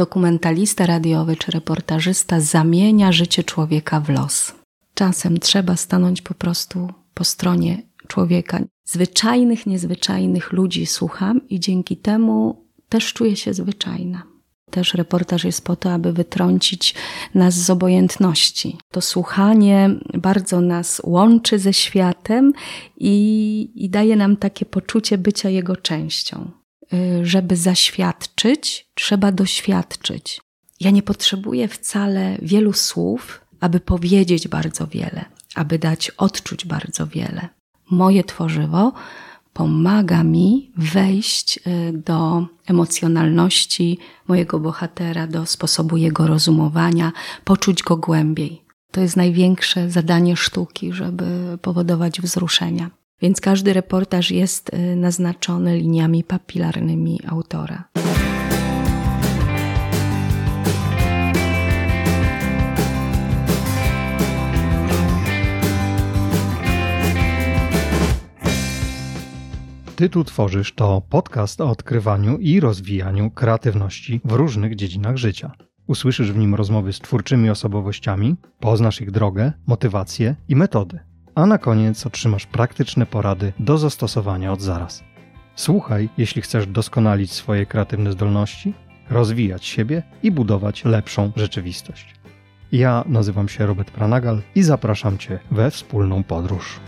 dokumentalista radiowy czy reportażysta zamienia życie człowieka w los. Czasem trzeba stanąć po prostu po stronie człowieka. Zwyczajnych, niezwyczajnych ludzi słucham i dzięki temu też czuję się zwyczajna. Też reportaż jest po to, aby wytrącić nas z obojętności. To słuchanie bardzo nas łączy ze światem i, i daje nam takie poczucie bycia jego częścią. Y, żeby zaświadczyć, trzeba doświadczyć. Ja nie potrzebuję wcale wielu słów, aby powiedzieć bardzo wiele, aby dać odczuć bardzo wiele. Moje tworzywo pomaga mi wejść y, do emocjonalności mojego bohatera, do sposobu jego rozumowania, poczuć go głębiej. To jest największe zadanie sztuki, żeby powodować wzruszenia. Więc każdy reportaż jest y, naznaczony liniami papilarnymi autora. Tytuł Tworzysz to podcast o odkrywaniu i rozwijaniu kreatywności w różnych dziedzinach życia. Usłyszysz w nim rozmowy z twórczymi osobowościami, poznasz ich drogę, motywacje i metody. A na koniec otrzymasz praktyczne porady do zastosowania od zaraz. Słuchaj, jeśli chcesz doskonalić swoje kreatywne zdolności, rozwijać siebie i budować lepszą rzeczywistość. Ja nazywam się Robert Pranagal i zapraszam Cię we wspólną podróż.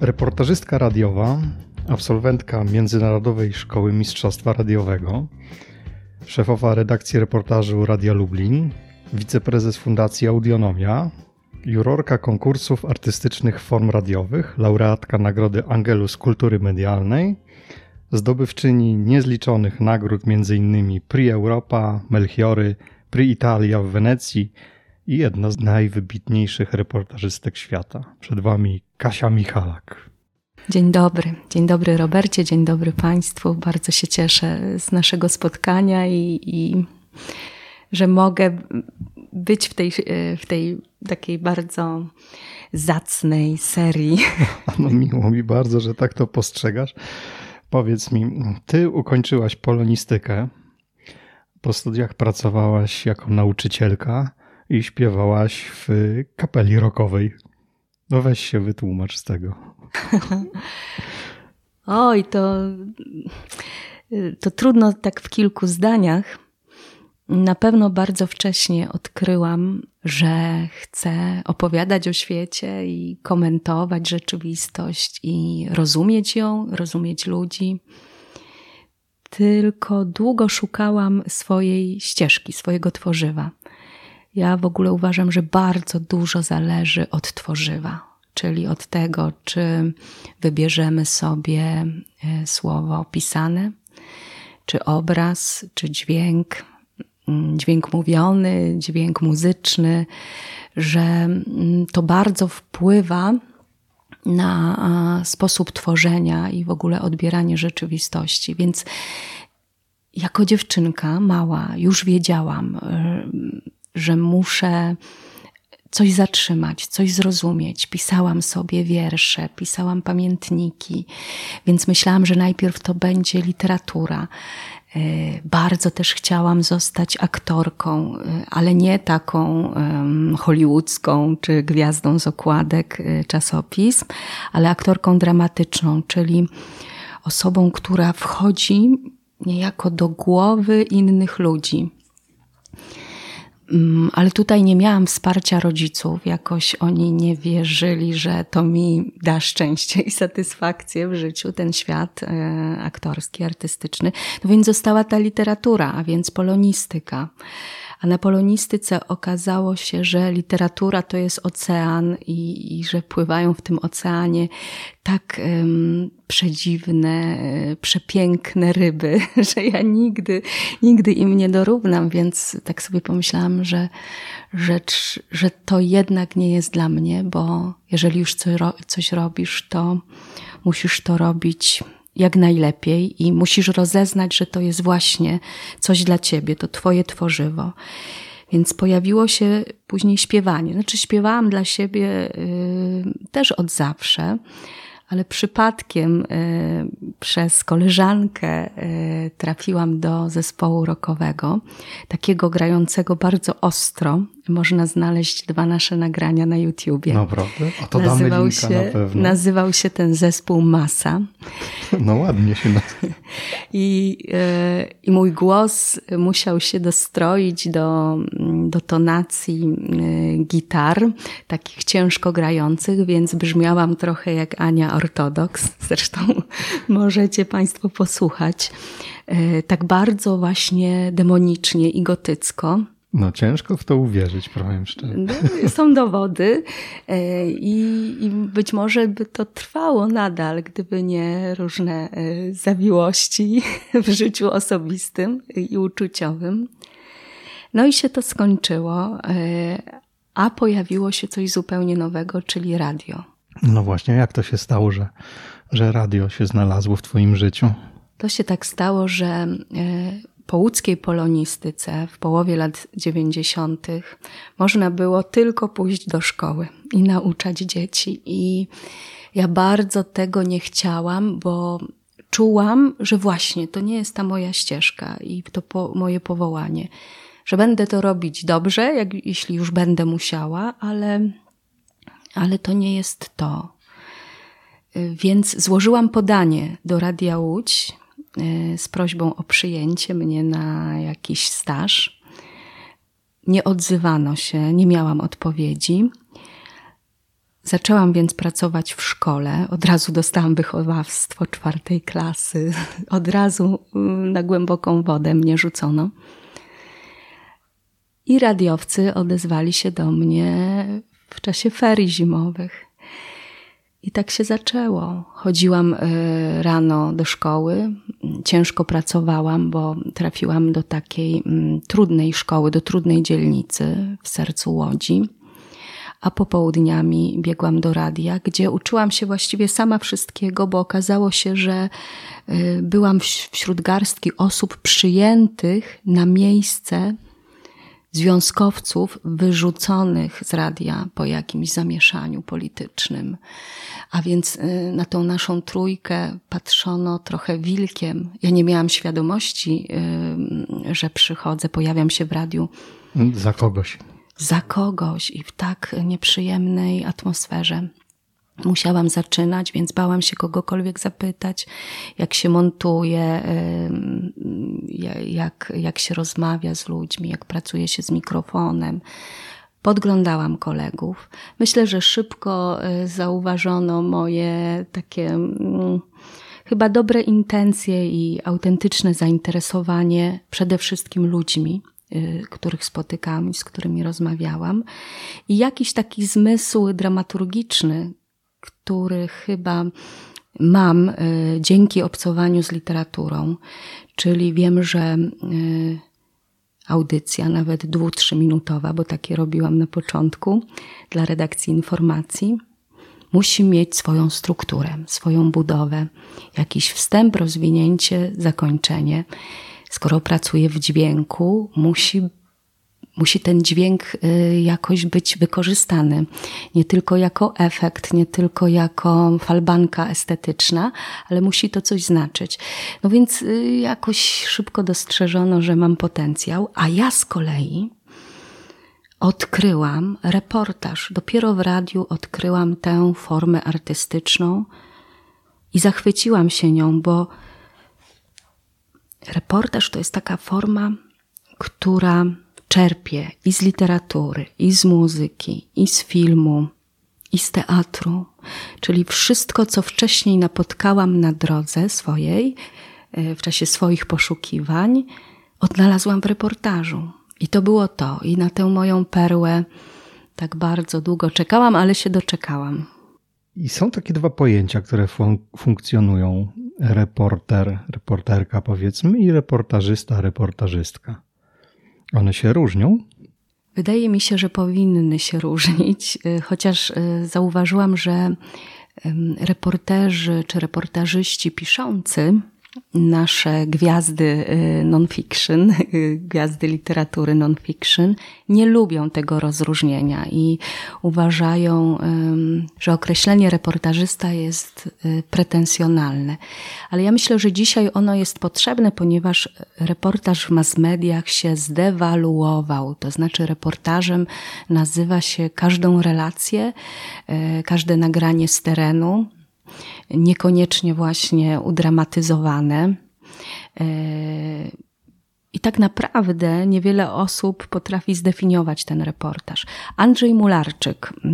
Reportażystka radiowa, absolwentka Międzynarodowej Szkoły Mistrzostwa Radiowego, szefowa redakcji reportażu Radia Lublin, wiceprezes Fundacji Audionomia, jurorka konkursów artystycznych form radiowych, laureatka nagrody Angelus Kultury Medialnej, zdobywczyni niezliczonych nagród m.in. Pri Europa, Melchiory, Pri Italia w Wenecji i jedna z najwybitniejszych reportażystek świata. Przed Wami Kasia Michalak. Dzień dobry, dzień dobry Robercie, dzień dobry Państwu. Bardzo się cieszę z naszego spotkania i, i że mogę być w tej, w tej takiej bardzo zacnej serii. No miło mi bardzo, że tak to postrzegasz. Powiedz mi, ty ukończyłaś polonistykę, po studiach pracowałaś jako nauczycielka i śpiewałaś w kapeli rockowej. No weź się wytłumacz z tego. Oj, to, to trudno tak w kilku zdaniach. Na pewno bardzo wcześnie odkryłam, że chcę opowiadać o świecie i komentować rzeczywistość i rozumieć ją, rozumieć ludzi. Tylko długo szukałam swojej ścieżki, swojego tworzywa. Ja w ogóle uważam, że bardzo dużo zależy od tworzywa, czyli od tego, czy wybierzemy sobie e, słowo pisane, czy obraz, czy dźwięk, mm, dźwięk mówiony, dźwięk muzyczny, że mm, to bardzo wpływa na sposób tworzenia i w ogóle odbieranie rzeczywistości. Więc jako dziewczynka mała już wiedziałam, że muszę coś zatrzymać, coś zrozumieć. Pisałam sobie wiersze, pisałam pamiętniki, więc myślałam, że najpierw to będzie literatura. E, bardzo też chciałam zostać aktorką, e, ale nie taką hollywoodzką czy gwiazdą z okładek e, czasopism, ale aktorką dramatyczną, czyli osobą, która wchodzi niejako do głowy innych ludzi. Mm, ale tutaj nie miałam wsparcia rodziców, jakoś oni nie wierzyli, że to mi da szczęście i satysfakcję w życiu, ten świat e, aktorski, artystyczny. No więc została ta literatura, a więc polonistyka. A na polonistyce okazało się, że literatura to jest ocean i, i że pływają w tym oceanie tak um, przedziwne, e, przepiękne ryby, że ja nigdy, nigdy im nie dorównam, więc tak sobie pomyślałam, że, że, że to jednak nie jest dla mnie, bo jeżeli już coś robisz, to musisz to robić jak najlepiej i musisz rozeznać, że to jest właśnie coś dla ciebie, to twoje tworzywo. Więc pojawiło się później śpiewanie. Znaczy, śpiewałam dla siebie y, też od zawsze, ale przypadkiem y, przez koleżankę y, trafiłam do zespołu rockowego, takiego grającego bardzo ostro. Można znaleźć dwa nasze nagrania na YouTubie. Naprawdę? A to nazywał damy linka się, na pewno. Nazywał się ten zespół Masa. No ładnie się nazywa. I, y, I mój głos musiał się dostroić do, do tonacji gitar, takich ciężko grających, więc brzmiałam trochę jak Ania Ortodoks. Zresztą możecie Państwo posłuchać. Tak bardzo właśnie demonicznie i gotycko. No ciężko w to uwierzyć, powiem szczerze. No, są dowody e, i, i, być może by to trwało nadal, gdyby nie różne e, zawiłości w życiu osobistym i uczuciowym. No i się to skończyło, e, a pojawiło się coś zupełnie nowego, czyli radio. No właśnie, jak to się stało, że, że radio się znalazło w Twoim życiu? To się tak stało, że po łódzkiej polonistyce w połowie lat 90. można było tylko pójść do szkoły i nauczać dzieci. I ja bardzo tego nie chciałam, bo czułam, że właśnie to nie jest ta moja ścieżka i to po, moje powołanie. Że będę to robić dobrze, jak, jeśli już będę musiała, ale, ale to nie jest to. Więc złożyłam podanie do Radia Łódź Y, z prośbą o przyjęcie mnie na jakiś staż. Nie odzywano się, nie miałam odpowiedzi. Zaczęłam więc pracować w szkole. Od razu dostałam wychowawstwo czwartej klasy. Od razu y, na głęboką wodę mnie rzucono. I radiowcy odezwali się do mnie w czasie ferii zimowych. I tak się zaczęło. Chodziłam y, rano do szkoły, ciężko pracowałam, bo trafiłam do takiej mm, trudnej szkoły, do trudnej dzielnicy w sercu Łodzi. A popołudniami biegłam do radia, gdzie uczyłam się właściwie sama wszystkiego, bo okazało się, że y, byłam wśród garstki osób przyjętych na miejsce związkowców wyrzuconych z radia po jakimś zamieszaniu politycznym. A więc y, na tą naszą trójkę patrzono trochę wilkiem. Ja nie miałam świadomości, y, że przychodzę, pojawiam się w radiu. Za kogoś. Za kogoś i w tak nieprzyjemnej atmosferze musiałam zaczynać, więc bałam się kogokolwiek zapytać, jak się montuje, jak, jak się rozmawia z ludźmi, jak pracuje się z mikrofonem. Podglądałam kolegów. Myślę, że szybko y, zauważono moje takie mm, chyba dobre intencje i autentyczne zainteresowanie przede wszystkim ludźmi, y, których spotykałam i z którymi rozmawiałam. I jakiś taki zmysł dramaturgiczny, który chyba mam y, dzięki obcowaniu z literaturą, czyli wiem, że y, audycja, nawet dwu, trzyminutowa, bo takie robiłam na początku dla redakcji informacji, musi mieć swoją strukturę, swoją budowę, jakiś wstęp, rozwinięcie, zakończenie. Skoro pracuję w dźwięku, musi musi ten dźwięk y, jakoś być wykorzystany. Nie tylko jako efekt, nie tylko jako falbanka estetyczna, ale musi to coś znaczyć. No więc y, jakoś szybko dostrzeżono, że mam potencjał, a ja z kolei odkryłam reportaż. Dopiero w radiu odkryłam tę formę artystyczną i zachwyciłam się nią, bo reportaż to jest taka forma, która czerpię i z literatury, i z muzyki, i z filmu, i z teatru, czyli wszystko, co wcześniej napotkałam na drodze swojej, e, w czasie swoich poszukiwań, odnalazłam w reportażu. I to było to. I na tę moją perłę tak bardzo długo czekałam, ale się doczekałam. I są takie dwa pojęcia, które fun funkcjonują: reporter, reporterka, powiedzmy, i reportażysta, reportażystka. One się różnią? Wydaje mi się, że powinny się różnić, y, chociaż y, zauważyłam, że reporterzy czy reportażyści piszący nasze gwiazdy y, non-fiction, y, gwiazdy literatury non-fiction, nie lubią tego rozróżnienia i uważają, że określenie reportażysta jest y, pretensjonalne. Ale ja myślę, że dzisiaj ono jest potrzebne, ponieważ reportaż w mass mediach się zdewaluował. To znaczy, reportażem nazywa się każdą relację, każde nagranie z terenu, niekoniecznie właśnie udramatyzowane. E, I tak naprawdę niewiele osób potrafi zdefiniować ten reportaż. Andrzej Mularczyk, e,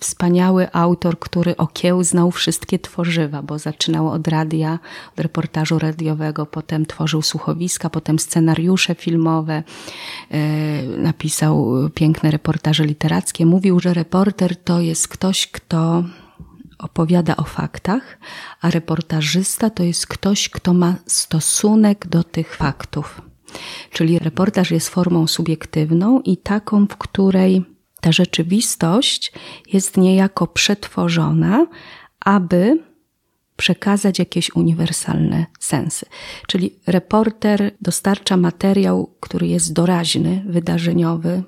wspaniały autor, który okiełznał wszystkie tworzywa, bo zaczynał od radia, od reportażu radiowego, potem tworzył słuchowiska, potem scenariusze filmowe, e, napisał piękne reportaże literackie. Mówił, że reporter to jest ktoś, kto opowiada o faktach, a reportażysta to jest ktoś, kto ma stosunek do tych faktów. Czyli reportaż jest formą subiektywną i taką, w której ta rzeczywistość jest niejako przetworzona, aby przekazać jakieś uniwersalne sensy. Czyli reporter dostarcza materiał, który jest doraźny, wydarzeniowy,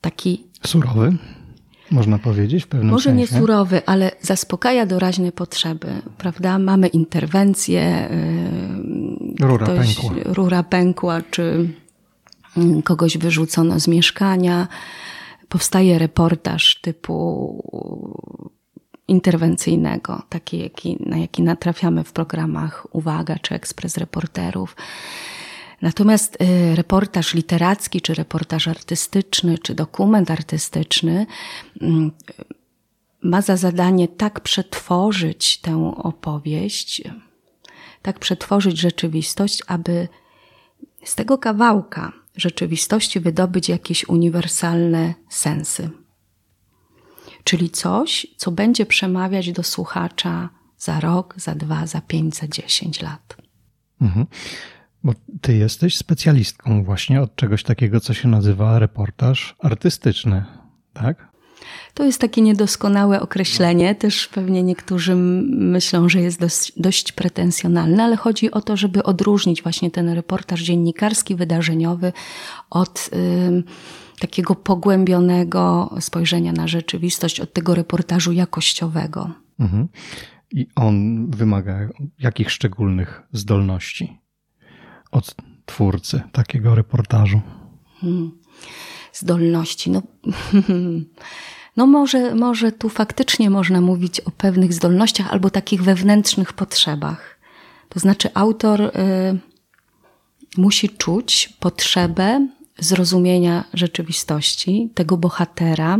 taki surowy można powiedzieć w pewnym Może sensie. nie surowy, ale zaspokaja doraźne potrzeby, prawda? Mamy interwencję, yy, rura, ktoś, pękła. rura pękła, czy mm, kogoś wyrzucono z mieszkania. Powstaje reportaż typu interwencyjnego, taki jaki, na jaki natrafiamy w programach Uwaga czy Ekspres Reporterów. Natomiast y, reportaż literacki, czy reportaż artystyczny, czy dokument artystyczny mm, ma za zadanie tak przetworzyć tę opowieść, tak przetworzyć rzeczywistość, aby z tego kawałka rzeczywistości wydobyć jakieś uniwersalne sensy. Czyli coś, co będzie przemawiać do słuchacza za rok, za dwa, za pięć, za dziesięć lat. Mhm. Bo ty jesteś specjalistką właśnie od czegoś takiego, co się nazywa reportaż artystyczny, tak? To jest takie niedoskonałe określenie. Też pewnie niektórzy myślą, że jest dość, dość pretensjonalne, ale chodzi o to, żeby odróżnić właśnie ten reportaż dziennikarski, wydarzeniowy od y, takiego pogłębionego spojrzenia na rzeczywistość, od tego reportażu jakościowego. Mhm. I on wymaga jakich szczególnych zdolności? Od twórcy takiego reportażu? Hmm. Zdolności. No, no może, może tu faktycznie można mówić o pewnych zdolnościach albo takich wewnętrznych potrzebach. To znaczy, autor y, musi czuć potrzebę zrozumienia rzeczywistości, tego bohatera,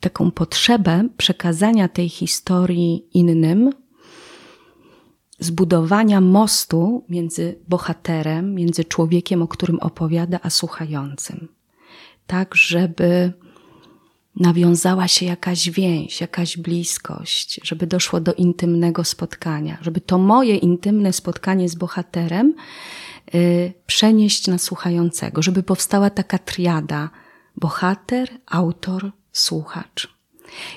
taką potrzebę przekazania tej historii innym, zbudowania mostu między bohaterem, między człowiekiem, o którym opowiada, a słuchającym. Tak, żeby nawiązała się jakaś więź, jakaś bliskość, żeby doszło do intymnego spotkania, żeby to moje intymne spotkanie z bohaterem y, przenieść na słuchającego, żeby powstała taka triada bohater, autor, słuchacz.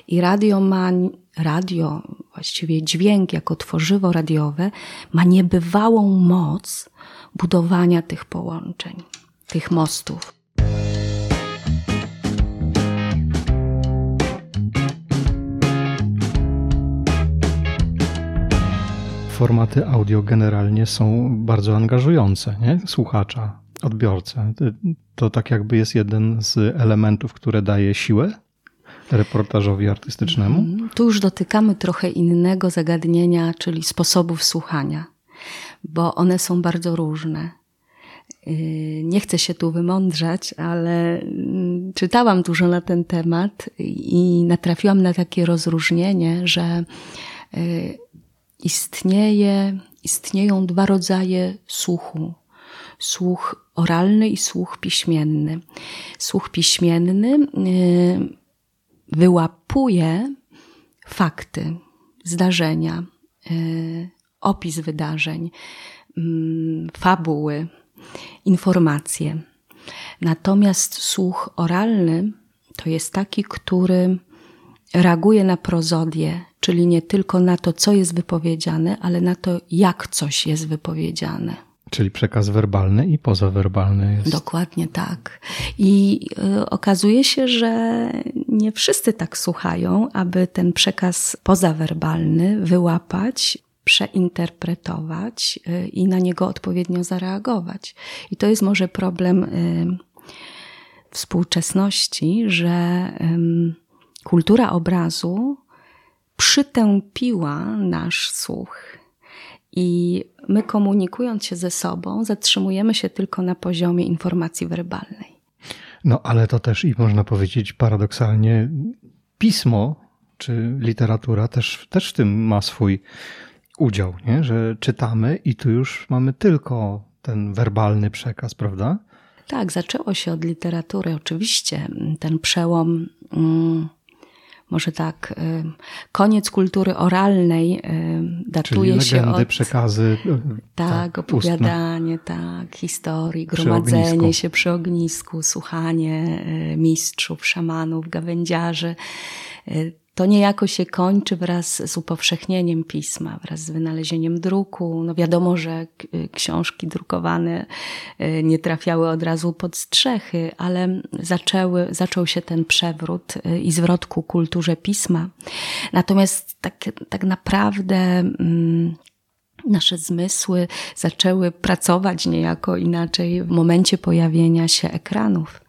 I radio ma, radio, właściwie dźwięk jako tworzywo radiowe, ma niebywałą moc budowania tych połączeń, tych mostów. Formaty audio generalnie są bardzo angażujące, nie? Słuchacza, odbiorcę. To tak jakby jest jeden z elementów, które daje siłę reportażowi artystycznemu? Mhm. Tu już dotykamy trochę innego zagadnienia, czyli sposobów słuchania, bo one są bardzo różne. Yy, nie chcę się tu wymądrzać, ale mm, czytałam dużo na ten temat i natrafiłam na takie rozróżnienie, że yy, istnieje, istnieją dwa rodzaje słuchu. Słuch oralny i słuch piśmienny. Słuch piśmienny yy, wyłapuje fakty, zdarzenia, y, opis wydarzeń, mm, fabuły, informacje. Natomiast słuch oralny to jest taki, który reaguje na prozodię, czyli nie tylko na to, co jest wypowiedziane, ale na to, jak coś jest wypowiedziane. Czyli przekaz werbalny i pozawerbalny jest. Dokładnie tak. I y, okazuje się, że nie wszyscy tak słuchają, aby ten przekaz pozawerbalny wyłapać, przeinterpretować y, i na niego odpowiednio zareagować. I to jest może problem y, współczesności, że kultura obrazu przytępiła nasz słuch. I my komunikując się ze sobą, zatrzymujemy się tylko na poziomie informacji werbalnej. No ale to też i można powiedzieć paradoksalnie, pismo czy literatura też, też w tym ma swój udział, nie? że czytamy i tu już mamy tylko ten werbalny przekaz, prawda? Tak, zaczęło się od literatury. Oczywiście ten przełom. Mm, może tak, y, koniec kultury oralnej y, datuje Czyli się od... przekazy. Y, tak, tak opowiadanie, ustne. tak, historii, gromadzenie przy się przy ognisku, słuchanie mistrzów, szamanów, gawędziarzy to niejako się kończy wraz z upowszechnieniem pisma, wraz z wynalezieniem druku. No wiadomo, że książki drukowane y, nie trafiały od razu pod strzechy, ale zaczęły, zaczął się ten przewrót y, i zwrot ku kulturze pisma. Natomiast tak, tak naprawdę mm, nasze zmysły zaczęły pracować niejako inaczej w momencie pojawienia się ekranów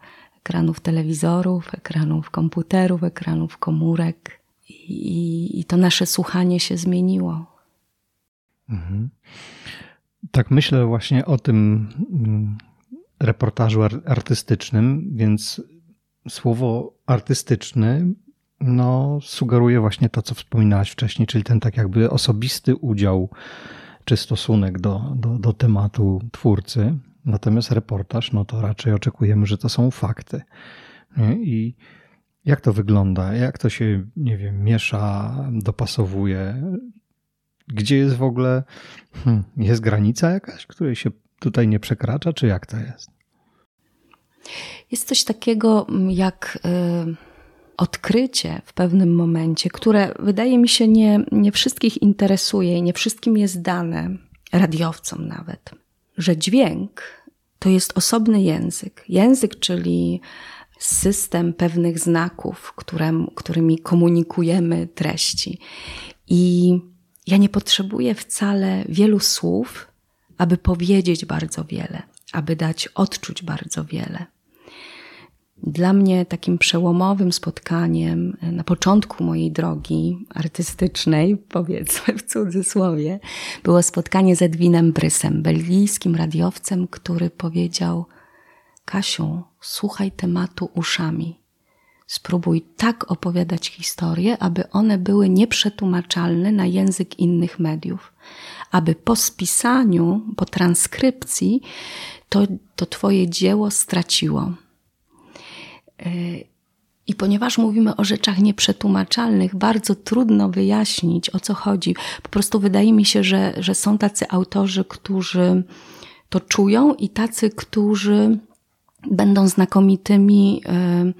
ekranów telewizorów, ekranów komputerów, ekranów komórek i, i to nasze słuchanie się zmieniło. Mhm. Tak myślę właśnie o tym mm, reportażu artystycznym, więc słowo artystyczny no, sugeruje właśnie to, co wspominałaś wcześniej, czyli ten tak jakby osobisty udział czy stosunek do, do, do tematu twórcy. Natomiast reportaż, no to raczej oczekujemy, że to są fakty. I jak to wygląda? Jak to się, nie wiem, miesza, dopasowuje? Gdzie jest w ogóle, hmm, jest granica jakaś, której się tutaj nie przekracza, czy jak to jest? Jest coś takiego mm, jak y, odkrycie w pewnym momencie, które wydaje mi się nie, nie wszystkich interesuje i nie wszystkim jest dane, radiowcom nawet, że dźwięk to jest osobny język. Język, czyli system pewnych znaków, które, którymi komunikujemy treści. I ja nie potrzebuję wcale wielu słów, aby powiedzieć bardzo wiele, aby dać odczuć bardzo wiele. Dla mnie takim przełomowym spotkaniem na początku mojej drogi artystycznej, powiedzmy w cudzysłowie, było spotkanie z Edwinem Brysem, belgijskim radiowcem, który powiedział: Kasiu, słuchaj tematu uszami. Spróbuj tak opowiadać historie, aby one były nieprzetłumaczalne na język innych mediów, aby po spisaniu, po transkrypcji, to, to Twoje dzieło straciło. E, I ponieważ mówimy o rzeczach nieprzetłumaczalnych, bardzo trudno wyjaśnić, o co chodzi. Po prostu wydaje mi się, że, że są tacy autorzy, którzy to czują i tacy, którzy będą znakomitymi e,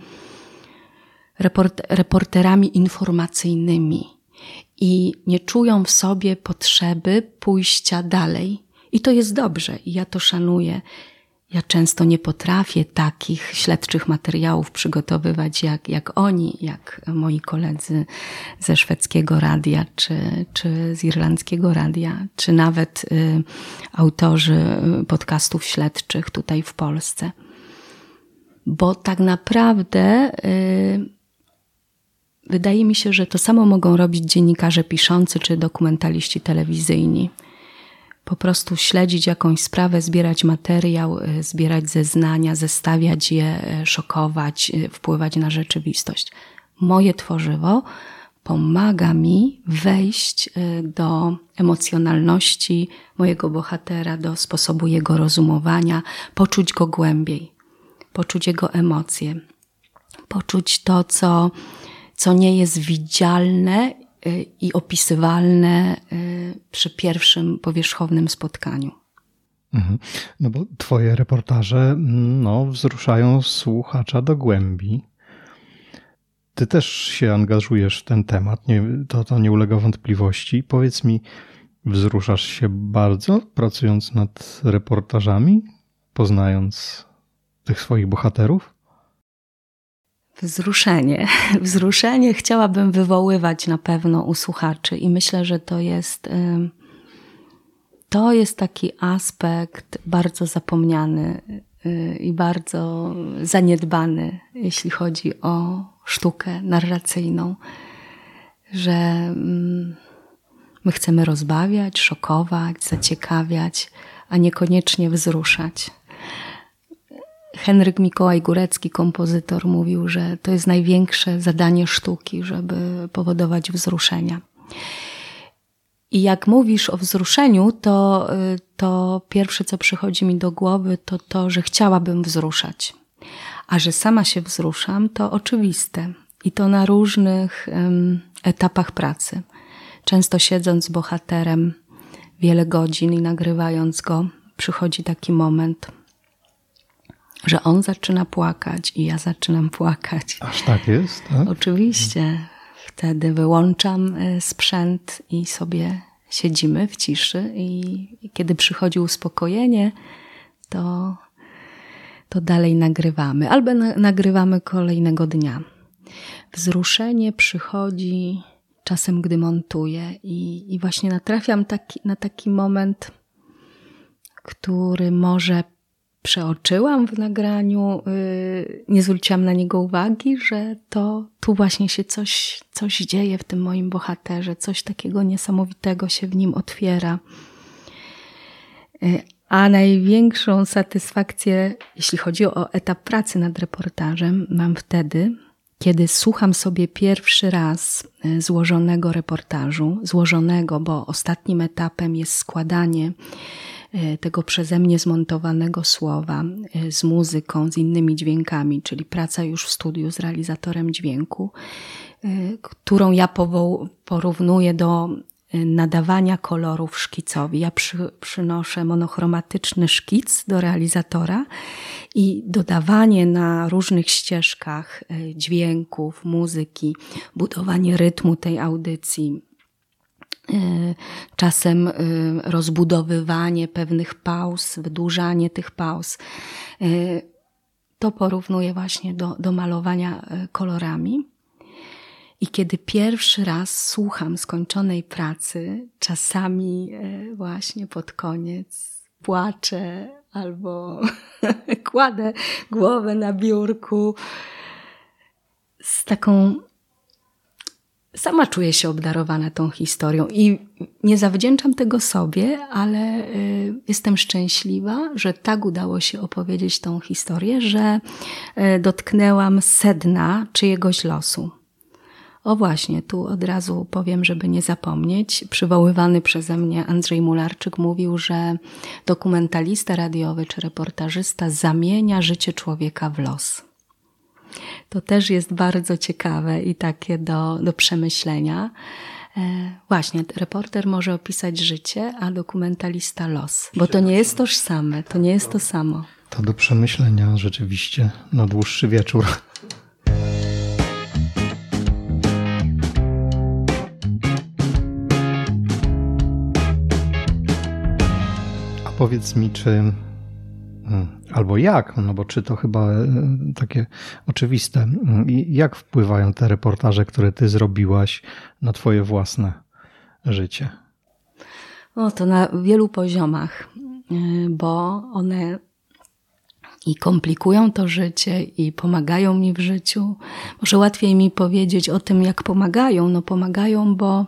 reporterami informacyjnymi i nie czują w sobie potrzeby pójścia dalej. I to jest dobrze, i ja to szanuję. Ja często nie potrafię takich śledczych materiałów przygotowywać jak, jak oni, jak moi koledzy ze szwedzkiego radia, czy, czy z irlandzkiego radia, czy nawet y, autorzy podcastów śledczych tutaj w Polsce bo tak naprawdę yy, wydaje mi się, że to samo mogą robić dziennikarze piszący czy dokumentaliści telewizyjni. Po prostu śledzić jakąś sprawę, zbierać materiał, yy, zbierać zeznania, zestawiać je, yy, szokować, yy, wpływać na rzeczywistość. Moje tworzywo pomaga mi wejść y, do emocjonalności mojego bohatera, do sposobu jego rozumowania, poczuć go głębiej poczuć jego emocje, poczuć to, co, co nie jest widzialne y, i opisywalne y, przy pierwszym powierzchownym spotkaniu. Mhm. No bo twoje reportaże no, wzruszają słuchacza do głębi. ty też się angażujesz w ten temat, nie, to, to nie ulega wątpliwości. Powiedz mi, wzruszasz się bardzo pracując nad reportażami, poznając tych swoich bohaterów? Wzruszenie. Wzruszenie chciałabym wywoływać na pewno u słuchaczy i myślę, że to jest to jest taki aspekt bardzo zapomniany y, i bardzo zaniedbany, jeśli chodzi o sztukę narracyjną, że mm, my chcemy rozbawiać, szokować, zaciekawiać, a niekoniecznie wzruszać. Henryk Mikołaj Górecki, kompozytor, mówił, że to jest największe zadanie sztuki, żeby powodować wzruszenia. I jak mówisz o wzruszeniu, to, y, to pierwsze, co przychodzi mi do głowy, to to, że chciałabym wzruszać. A że sama się wzruszam, to oczywiste. I to na różnych um, etapach pracy. Często siedząc z bohaterem wiele godzin i nagrywając go, przychodzi taki moment, że on zaczyna płakać i ja zaczynam płakać. Aż tak jest? Tak? Oczywiście. Wtedy wyłączam e, sprzęt i sobie siedzimy w ciszy, i kiedy przychodzi uspokojenie, to, to dalej nagrywamy, albo na, nagrywamy kolejnego dnia. Wzruszenie przychodzi czasem, gdy montuję, i, i właśnie natrafiam taki, na taki moment, który może przeoczyłam w nagraniu, y, nie zwróciłam na niego uwagi, że to tu właśnie się coś, coś dzieje w tym moim bohaterze, coś takiego niesamowitego się w nim otwiera. Y, a największą satysfakcję, jeśli chodzi o etap pracy nad reportażem, mam wtedy, kiedy słucham sobie pierwszy raz y, złożonego reportażu, złożonego, bo ostatnim etapem jest składanie tego przeze mnie zmontowanego słowa e, z muzyką, z innymi dźwiękami, czyli praca już w studiu z realizatorem dźwięku, e, którą ja porównuję do nadawania kolorów szkicowi. Ja przy, przynoszę monochromatyczny szkic do realizatora i dodawanie na różnych ścieżkach dźwięków, muzyki, budowanie rytmu tej audycji, E, czasem e, rozbudowywanie pewnych pauz, wydłużanie tych pauz. E, to porównuję właśnie do, do malowania kolorami. I kiedy pierwszy raz słucham skończonej pracy, czasami właśnie pod koniec płaczę albo kładę głowę na biurku z taką sama czuję się obdarowana tą historią i nie zawdzięczam tego sobie, ale y, jestem szczęśliwa, że tak udało się opowiedzieć tą historię, że y, dotknęłam sedna czyjegoś losu. O właśnie, tu od razu powiem, żeby nie zapomnieć. Przywoływany przeze mnie Andrzej Mularczyk mówił, że dokumentalista radiowy czy reportażysta zamienia życie człowieka w los. To też jest bardzo ciekawe i takie do, do przemyślenia. E, właśnie, reporter może opisać życie, a dokumentalista los, bo to nie jest tożsame, to nie jest to samo. To do przemyślenia rzeczywiście na dłuższy wieczór. A powiedz mi, czy. Albo jak? No bo czy to chyba e, takie oczywiste. Hmm. Jak wpływają te reportaże, które ty zrobiłaś na twoje własne życie? O, to na wielu poziomach, bo one i komplikują to życie i pomagają mi w życiu. Może łatwiej mi powiedzieć o tym, jak pomagają. No pomagają, bo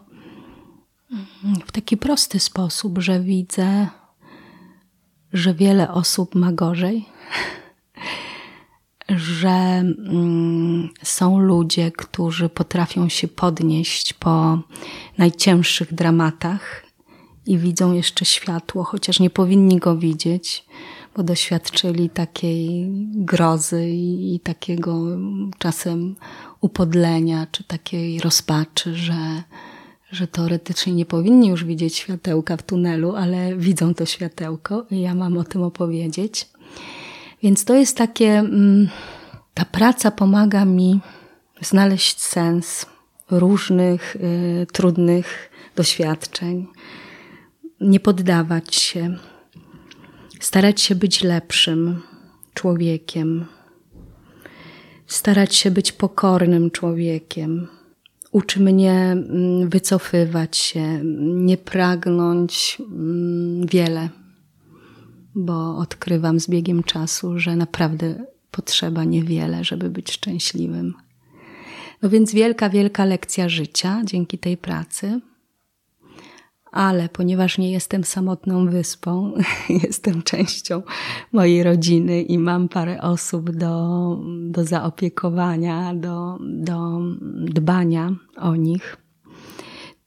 w taki prosty sposób, że widzę że wiele osób ma gorzej, że mm, są ludzie, którzy potrafią się podnieść po najcięższych dramatach i widzą jeszcze światło, chociaż nie powinni go widzieć, bo doświadczyli takiej grozy i, i takiego czasem upodlenia, czy takiej rozpaczy, że, że teoretycznie nie powinni już widzieć światełka w tunelu, ale widzą to światełko i ja mam o tym opowiedzieć. Więc to jest takie, mm, ta praca pomaga mi znaleźć sens różnych y, trudnych doświadczeń, nie poddawać się, starać się być lepszym człowiekiem, starać się być pokornym człowiekiem. Uczy mnie mm, wycofywać się, nie pragnąć mm, wiele, bo odkrywam z biegiem czasu, że naprawdę potrzeba niewiele, żeby być szczęśliwym. No więc wielka, wielka lekcja życia dzięki tej pracy. Ale ponieważ nie jestem samotną wyspą, jestem częścią mojej rodziny i mam parę osób do, do zaopiekowania, do, do dbania o nich,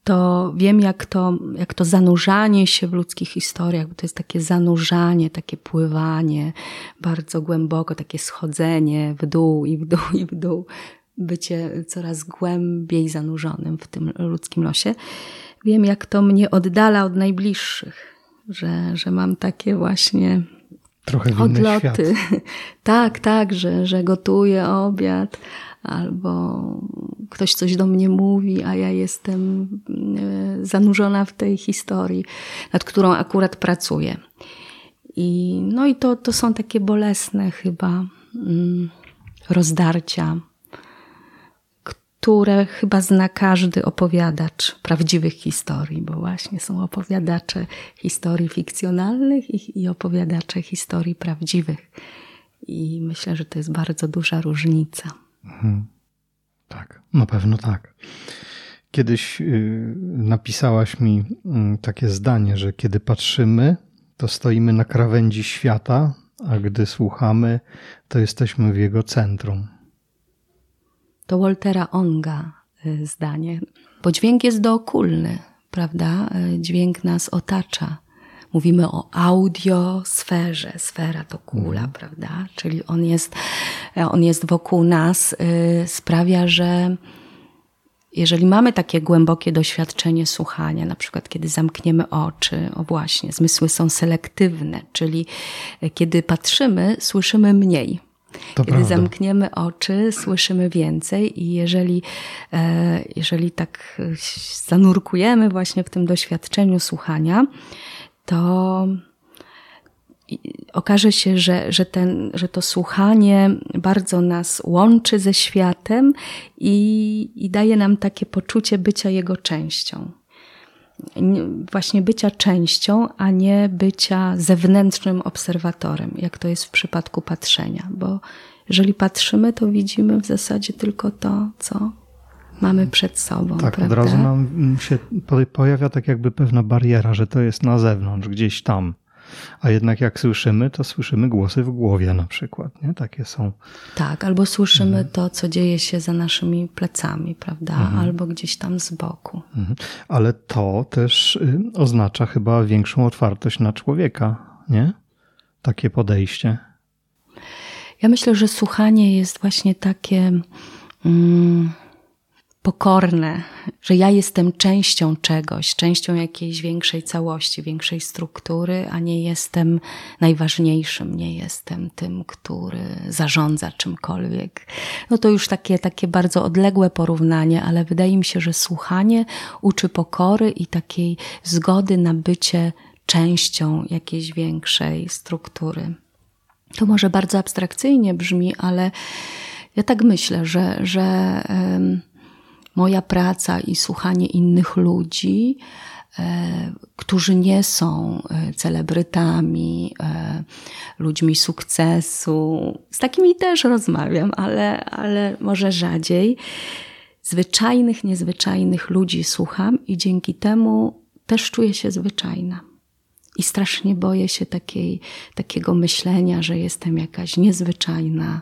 to wiem, jak to, jak to zanurzanie się w ludzkich historiach, bo to jest takie zanurzanie, takie pływanie bardzo głęboko, takie schodzenie w dół i w dół i w dół, bycie coraz głębiej zanurzonym w tym ludzkim losie. Wiem, jak to mnie oddala od najbliższych, że, że mam takie właśnie Trochę odloty. tak, tak, że, że gotuję obiad, albo ktoś coś do mnie mówi, a ja jestem e, zanurzona w tej historii, nad którą akurat pracuję. I, no i to, to są takie bolesne chyba mm, rozdarcia, które chyba zna każdy opowiadacz prawdziwych historii, bo właśnie są opowiadacze historii fikcjonalnych i, i opowiadacze historii prawdziwych. I myślę, że to jest bardzo duża różnica. Mhm. Tak, na pewno tak. Kiedyś y, napisałaś mi mm, takie zdanie, że kiedy patrzymy, to stoimy na krawędzi świata, a gdy słuchamy, to jesteśmy w jego centrum. To Waltera Onga y, zdanie, bo dźwięk jest dookulny, prawda? Y, dźwięk nas otacza. Mówimy o audiosferze. Sfera to kula, mhm. prawda? Czyli on jest, on jest wokół nas, y, sprawia, że jeżeli mamy takie głębokie doświadczenie słuchania, na przykład kiedy zamkniemy oczy, o właśnie, zmysły są selektywne, czyli kiedy patrzymy, słyszymy mniej. To Kiedy prawda. zamkniemy oczy, słyszymy więcej, i jeżeli, e, jeżeli tak zanurkujemy właśnie w tym doświadczeniu słuchania, to okaże się, że, że, ten, że to słuchanie bardzo nas łączy ze światem i, i daje nam takie poczucie bycia jego częścią właśnie bycia częścią, a nie bycia zewnętrznym obserwatorem, jak to jest w przypadku patrzenia, bo jeżeli patrzymy, to widzimy w zasadzie tylko to, co mamy przed sobą. Tak, prawda? od razu nam się pojawia tak jakby pewna bariera, że to jest na zewnątrz, gdzieś tam. A jednak jak słyszymy, to słyszymy głosy w głowie na przykład, nie? Takie są. Tak, albo słyszymy mhm. to, co dzieje się za naszymi plecami, prawda? Mhm. Albo gdzieś tam z boku. Mhm. Ale to też y, oznacza chyba większą otwartość na człowieka, nie? Takie podejście. Ja myślę, że słuchanie jest właśnie takie. Mm, pokorne, że ja jestem częścią czegoś, częścią jakiejś większej całości, większej struktury, a nie jestem najważniejszym, nie jestem tym, który zarządza czymkolwiek. No to już takie, takie bardzo odległe porównanie, ale wydaje mi się, że słuchanie uczy pokory i takiej zgody na bycie częścią jakiejś większej struktury. To może bardzo abstrakcyjnie brzmi, ale ja tak myślę, że, że moja praca i słuchanie innych ludzi, e, którzy nie są e, celebrytami, e, ludźmi sukcesu. Z takimi też rozmawiam, ale, ale może rzadziej. Zwyczajnych, niezwyczajnych ludzi słucham i dzięki temu też czuję się zwyczajna. I strasznie boję się takiej, takiego myślenia, że jestem jakaś niezwyczajna,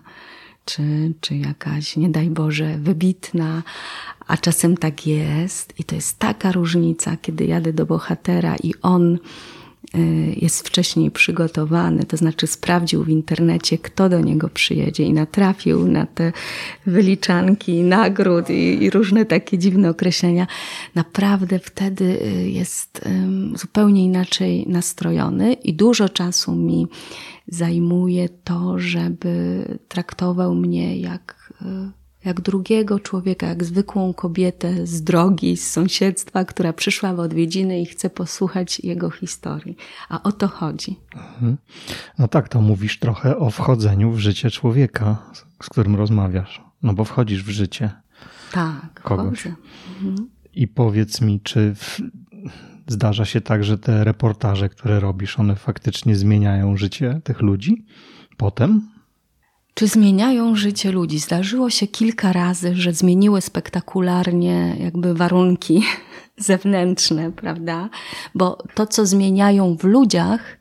czy, czy jakaś, nie daj Boże, wybitna, a czasem tak jest. I to jest taka różnica, kiedy jadę do bohatera i on jest wcześniej przygotowany, to znaczy sprawdził w internecie, kto do niego przyjedzie i natrafił na te wyliczanki nagród i, i różne takie dziwne określenia. Naprawdę wtedy y, jest zupełnie inaczej nastrojony i dużo czasu mi zajmuje to, żeby traktował mnie jak, jak drugiego człowieka, jak zwykłą kobietę z drogi, z sąsiedztwa, która przyszła w odwiedziny i chce posłuchać jego historii. A o to chodzi. Mhm. No tak, to mówisz trochę o wchodzeniu w życie człowieka, z którym rozmawiasz. No bo wchodzisz w życie. Tak, kogoś. Mhm. I powiedz mi, czy w... zdarza się tak, że te reportaże, które robisz, one faktycznie zmieniają życie tych ludzi potem? Czy zmieniają życie ludzi? Zdarzyło się kilka razy, że zmieniły spektakularnie jakby warunki zewnętrzne, prawda? Bo to, co zmieniają w ludziach,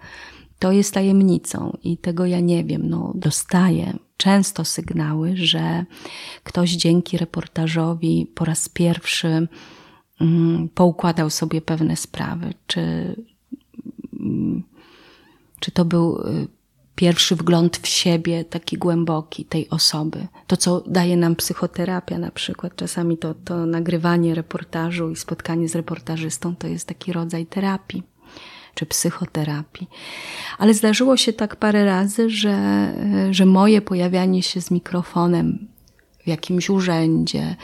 to jest tajemnicą i tego ja nie wiem. No, dostaję często sygnały, że ktoś dzięki reportażowi po raz pierwszy mm, poukładał sobie pewne sprawy, czy, mm, czy to był y, pierwszy wgląd w siebie, taki głęboki tej osoby. To, co daje nam psychoterapia na przykład. Czasami to, to nagrywanie reportażu i spotkanie z reportażystą to jest taki rodzaj terapii czy psychoterapii. Ale zdarzyło się tak parę razy, że, że moje pojawianie się z mikrofonem w jakimś urzędzie,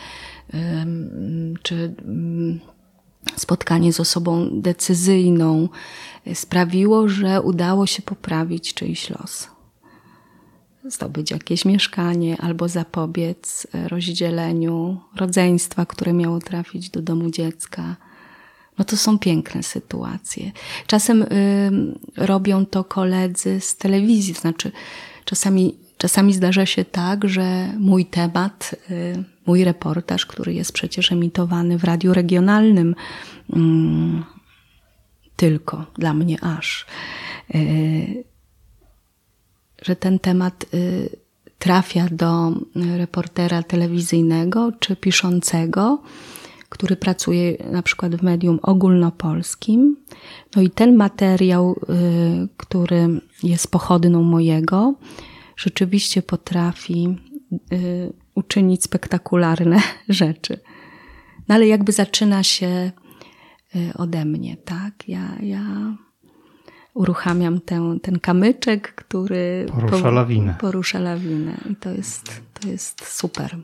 czy spotkanie z osobą decyzyjną sprawiło, że udało się poprawić czyjś los. Zdobyć jakieś mieszkanie albo zapobiec rozdzieleniu rodzeństwa, które miało trafić do domu dziecka. No to są piękne sytuacje. Czasem y, robią to koledzy z telewizji, to znaczy czasami, czasami zdarza się tak, że mój temat, y, mój reportaż, który jest przecież emitowany w radiu regionalnym, y, tylko dla mnie aż, y, że ten temat y, trafia do reportera telewizyjnego czy piszącego, który pracuje na przykład w medium ogólnopolskim. No i ten materiał, który jest pochodną mojego, rzeczywiście potrafi uczynić spektakularne rzeczy. No ale jakby zaczyna się Y, ode mnie, tak? Ja, ja uruchamiam ten, ten kamyczek, który porusza po, lawinę. Porusza lawinę i to jest, to jest super.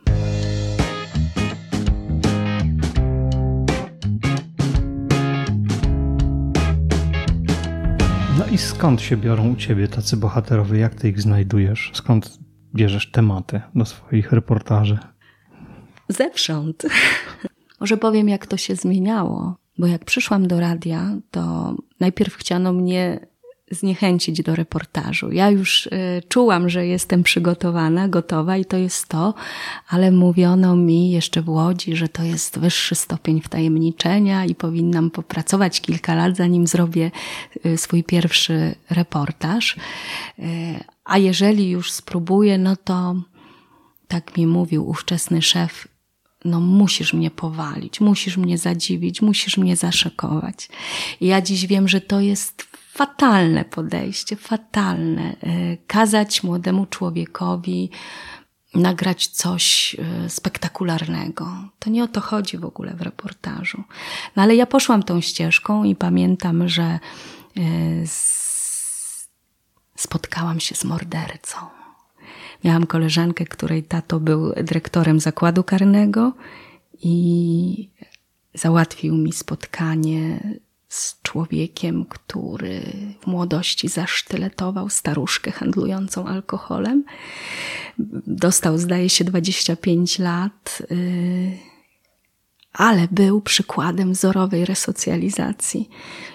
No i skąd się biorą u ciebie tacy bohaterowie? Jak ty ich znajdujesz? Skąd bierzesz tematy do swoich reportaży? Zewsząd. Może powiem, jak to się zmieniało. Bo jak przyszłam do radia, to najpierw chciano mnie zniechęcić do reportażu. Ja już y, czułam, że jestem przygotowana, gotowa i to jest to, ale mówiono mi jeszcze w Łodzi, że to jest wyższy stopień wtajemniczenia i powinnam popracować kilka lat, zanim zrobię y, swój pierwszy reportaż. Y, a jeżeli już spróbuję, no to tak mi mówił ówczesny szef, no musisz mnie powalić, musisz mnie zadziwić, musisz mnie zaszokować. I ja dziś wiem, że to jest fatalne podejście, fatalne. E, kazać młodemu człowiekowi nagrać coś e, spektakularnego. To nie o to chodzi w ogóle w reportażu. No ale ja poszłam tą ścieżką i pamiętam, że e, spotkałam się z mordercą. Miałam koleżankę, której tato był dyrektorem zakładu karnego i załatwił mi spotkanie z człowiekiem, który w młodości zasztyletował staruszkę handlującą alkoholem. Dostał, zdaje się, 25 lat, y, ale był przykładem wzorowej resocjalizacji.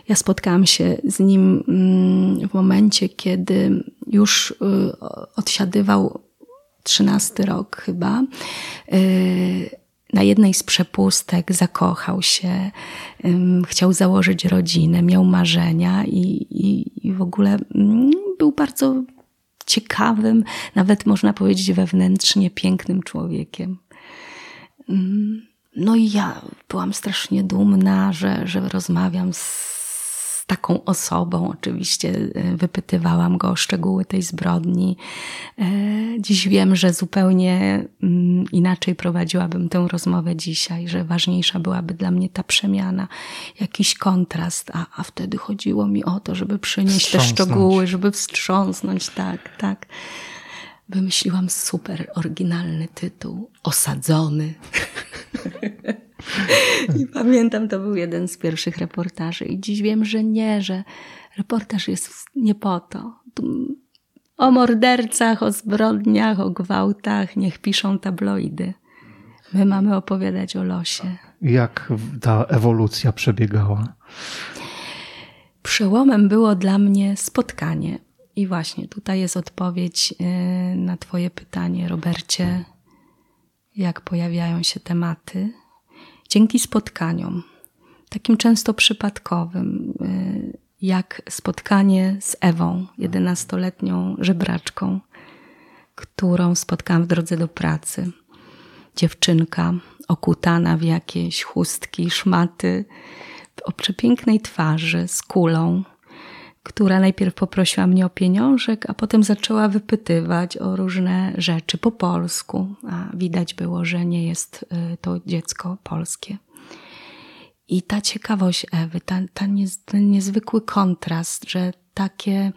Ja spotkałam się z nim mm, w momencie, kiedy już y, odsiadywał trzynasty rok chyba. Na jednej z przepustek zakochał się, chciał założyć rodzinę, miał marzenia i, i, i w ogóle mm, był bardzo ciekawym, nawet można powiedzieć wewnętrznie pięknym człowiekiem. Mm, no i ja byłam strasznie dumna, że, że rozmawiam z taką osobą. Oczywiście e, wypytywałam go o szczegóły tej zbrodni. E, dziś wiem, że zupełnie mm, inaczej prowadziłabym tę rozmowę dzisiaj, że ważniejsza byłaby dla mnie ta przemiana, jakiś kontrast, a, a wtedy chodziło mi o to, żeby przynieść te szczegóły, żeby wstrząsnąć, tak, tak. Wymyśliłam super oryginalny tytuł Osadzony. I pamiętam, to był jeden z pierwszych reportaży. I dziś wiem, że nie, że reportaż jest nie po to. O mordercach, o zbrodniach, o gwałtach niech piszą tabloidy. My mamy opowiadać o losie. Jak ta ewolucja przebiegała? Przełomem było dla mnie spotkanie. I właśnie tutaj jest odpowiedź y, na Twoje pytanie, Robercie. Jak pojawiają się tematy? Dzięki spotkaniom, takim często przypadkowym, y, jak spotkanie z Ewą, jedenastoletnią żebraczką, którą spotkałam w drodze do pracy. Dziewczynka okutana w jakieś chustki, szmaty, o przepięknej twarzy, z kulą, która najpierw poprosiła mnie o pieniążek, a potem zaczęła wypytywać o różne rzeczy po polsku, a widać było, że nie jest y, to dziecko polskie. I ta ciekawość Ewy, ta, ta ten niezwykły kontrast, że takie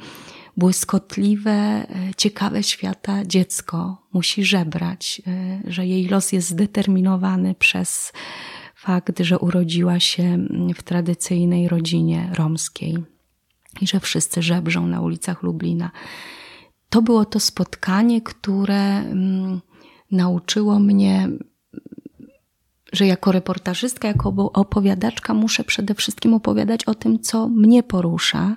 błyskotliwe, y, ciekawe świata dziecko musi żebrać, y, że jej los jest zdeterminowany przez fakt, że urodziła się w tradycyjnej rodzinie romskiej i że wszyscy żebrzą na ulicach Lublina. To było to spotkanie, które mm, nauczyło mnie, że jako reportażystka, jako opowiadaczka muszę przede wszystkim opowiadać o tym, co mnie porusza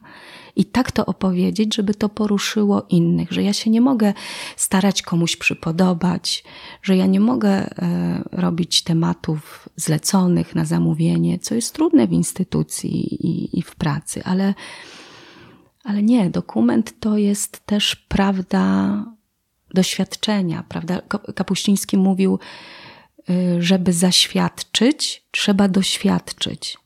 i tak to opowiedzieć, żeby to poruszyło innych, że ja się nie mogę starać komuś przypodobać, że ja nie mogę e, robić tematów zleconych na zamówienie, co jest trudne w instytucji i, i w pracy, ale ale nie, dokument to jest też prawda doświadczenia, prawda? Kapuściński mówił, y, żeby zaświadczyć, trzeba doświadczyć.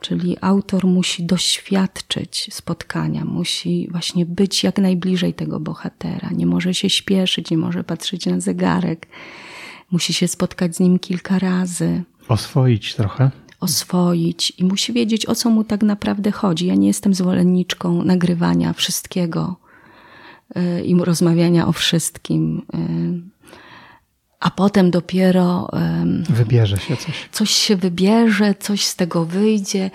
Czyli autor musi doświadczyć spotkania, musi właśnie być jak najbliżej tego bohatera. Nie może się śpieszyć, nie może patrzeć na zegarek. Musi się spotkać z nim kilka razy. Oswoić trochę oswoić i musi wiedzieć, o co mu tak naprawdę chodzi. Ja nie jestem zwolenniczką nagrywania wszystkiego y, i rozmawiania o wszystkim. Y, a potem dopiero. Wybierze się coś. Coś się wybierze, coś z tego wyjdzie.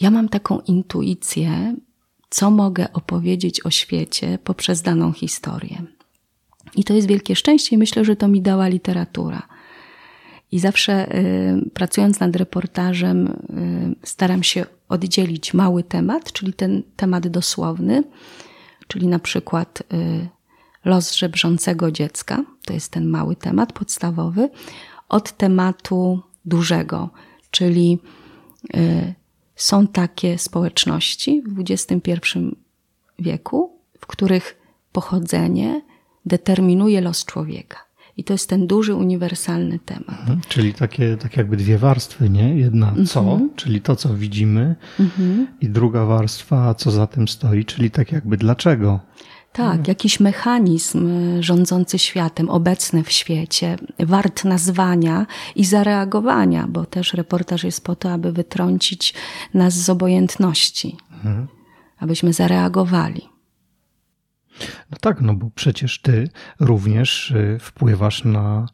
Ja mam taką intuicję, co mogę opowiedzieć o świecie poprzez daną historię. I to jest wielkie szczęście, i myślę, że to mi dała literatura. I zawsze y, pracując nad reportażem, y, staram się oddzielić mały temat, czyli ten temat dosłowny, czyli na przykład y, los żebrzącego dziecka, to jest ten mały temat podstawowy, od tematu dużego, czyli są takie społeczności w XXI wieku, w których pochodzenie determinuje los człowieka. I to jest ten duży, uniwersalny temat. Mhm. Czyli takie, tak jakby dwie warstwy, nie? Jedna mhm. co, czyli to, co widzimy, mhm. i druga warstwa, co za tym stoi, czyli tak jakby dlaczego. Tak, jakiś mechanizm y, rządzący światem, obecny w świecie, wart nazwania i zareagowania, bo też reportaż jest po to, aby wytrącić nas z obojętności, mhm. abyśmy zareagowali. No tak, no bo przecież ty również y, wpływasz na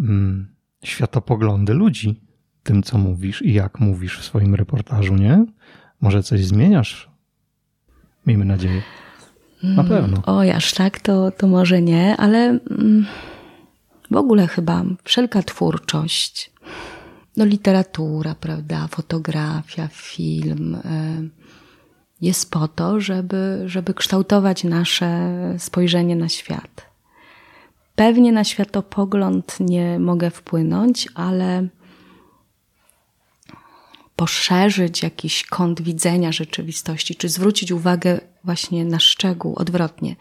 mm, światopoglądy ludzi tym, co mówisz i jak mówisz w swoim reportażu, nie? Może coś zmieniasz? Miejmy nadzieję. Na mm, pewno. O, aż tak to, to może nie, ale mm, w ogóle chyba wszelka twórczość, no literatura, prawda, fotografia, film, y, jest po to, żeby, żeby kształtować nasze spojrzenie na świat. Pewnie na światopogląd nie mogę wpłynąć, ale poszerzyć jakiś kąt widzenia rzeczywistości, czy zwrócić uwagę właśnie na szczegół, odwrotnie,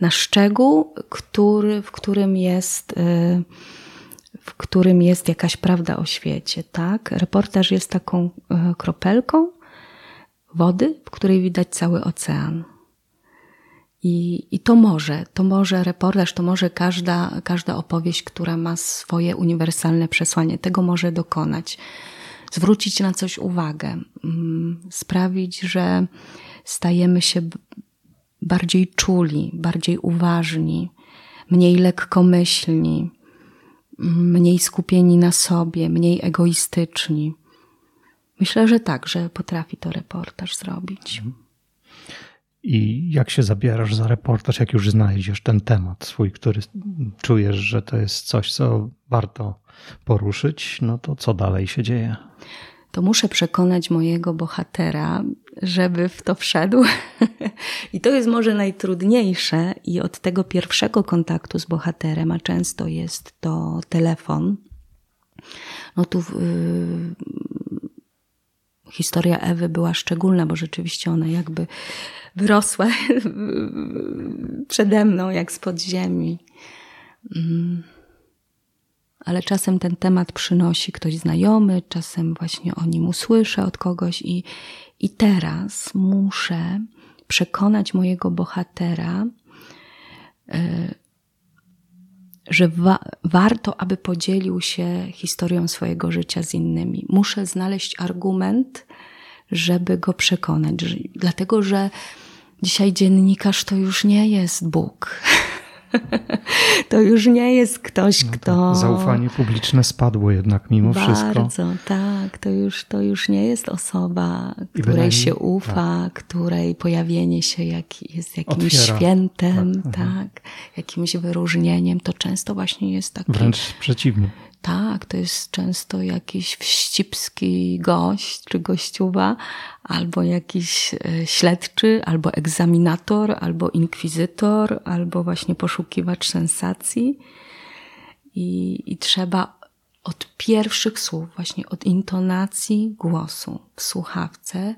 na szczegół, który, w którym jest, y, w którym jest jakaś prawda o świecie, tak? Reportaż jest taką y, kropelką, wody, w której widać cały ocean. I, I to może, to może reportaż, to może każda, każda opowieść, która ma swoje uniwersalne przesłanie, tego może dokonać. Zwrócić na coś uwagę, mm, sprawić, że stajemy się bardziej czuli, bardziej uważni, mniej lekkomyślni, mniej skupieni na sobie, mniej egoistyczni. Myślę, że tak, że potrafi to reportaż zrobić. I jak się zabierasz za reportaż, jak już znajdziesz ten temat swój, który czujesz, że to jest coś, co warto poruszyć, no to co dalej się dzieje? To muszę przekonać mojego bohatera, żeby w to wszedł. I to jest może najtrudniejsze, i od tego pierwszego kontaktu z bohaterem, a często jest to telefon. No tu yy, historia Ewy była szczególna, bo rzeczywiście ona jakby wyrosła przede mną, jak z podziemi. Mm. Ale czasem ten temat przynosi ktoś znajomy, czasem właśnie o nim usłyszę od kogoś i, i teraz muszę przekonać mojego bohatera, y, że wa warto, aby podzielił się historią swojego życia z innymi. Muszę znaleźć argument, żeby go przekonać. Dlatego, że dzisiaj dziennikarz to już nie jest Bóg. to już nie jest ktoś, no kto. zaufanie publiczne spadło jednak mimo Bardzo, wszystko. Bardzo, tak. To już, to już nie jest osoba, której się ufa, tak. której pojawienie się jak, jest jakimś Otwiera. świętem, tak, tak, jakimś wyróżnieniem. To często właśnie jest taki. Wręcz przeciwnie. Tak, to jest często jakiś wścibski gość czy gościuwa, albo jakiś e, śledczy, albo egzaminator, albo inkwizytor, albo właśnie poszukiwacz sensacji. I, I trzeba od pierwszych słów, właśnie od intonacji głosu w słuchawce,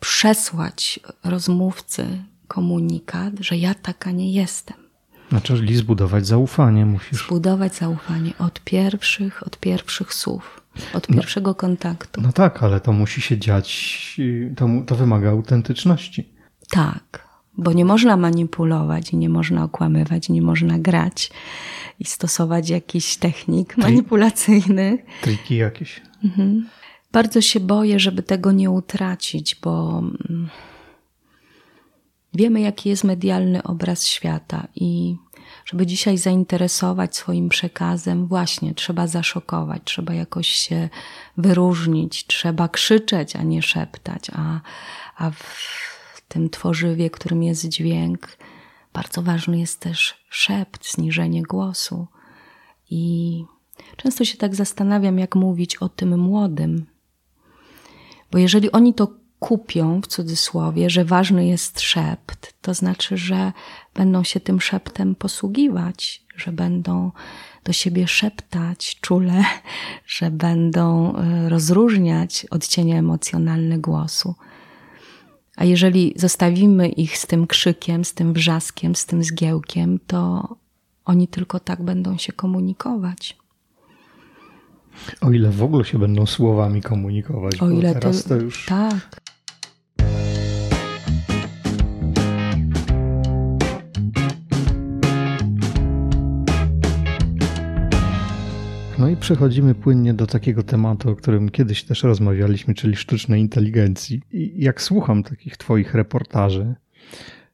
przesłać rozmówcy komunikat, że ja taka nie jestem znaczy, czyli zbudować zaufanie musisz. Zbudować zaufanie od pierwszych, od pierwszych słów, od no. pierwszego no, kontaktu. No tak, ale to musi się dziać, to, to wymaga autentyczności. Tak, bo nie można manipulować i nie można okłamywać, nie można grać i stosować jakichś technik manipulacyjnych. Triki jakieś. Mhm. Bardzo się boję, żeby tego nie utracić, bo mm, Wiemy, jaki jest medialny obraz świata i żeby dzisiaj zainteresować swoim przekazem, właśnie trzeba zaszokować, trzeba jakoś się wyróżnić, trzeba krzyczeć, a nie szeptać, a, a w tym tworzywie, którym jest dźwięk, bardzo ważny jest też szept, zniżenie głosu. I często się tak zastanawiam, jak mówić o tym młodym. Bo jeżeli oni to kupią w cudzysłowie, że ważny jest szept, to znaczy, że będą się tym szeptem posługiwać, że będą do siebie szeptać czule, że będą e, rozróżniać odcienie emocjonalne głosu. A jeżeli zostawimy ich z tym krzykiem, z tym wrzaskiem, z tym zgiełkiem, to oni tylko tak będą się komunikować. O ile w ogóle się będą słowami komunikować, o ile teraz to, to już. Tak. No i przechodzimy płynnie do takiego tematu, o którym kiedyś też rozmawialiśmy, czyli sztucznej inteligencji. I jak słucham takich Twoich reportaży,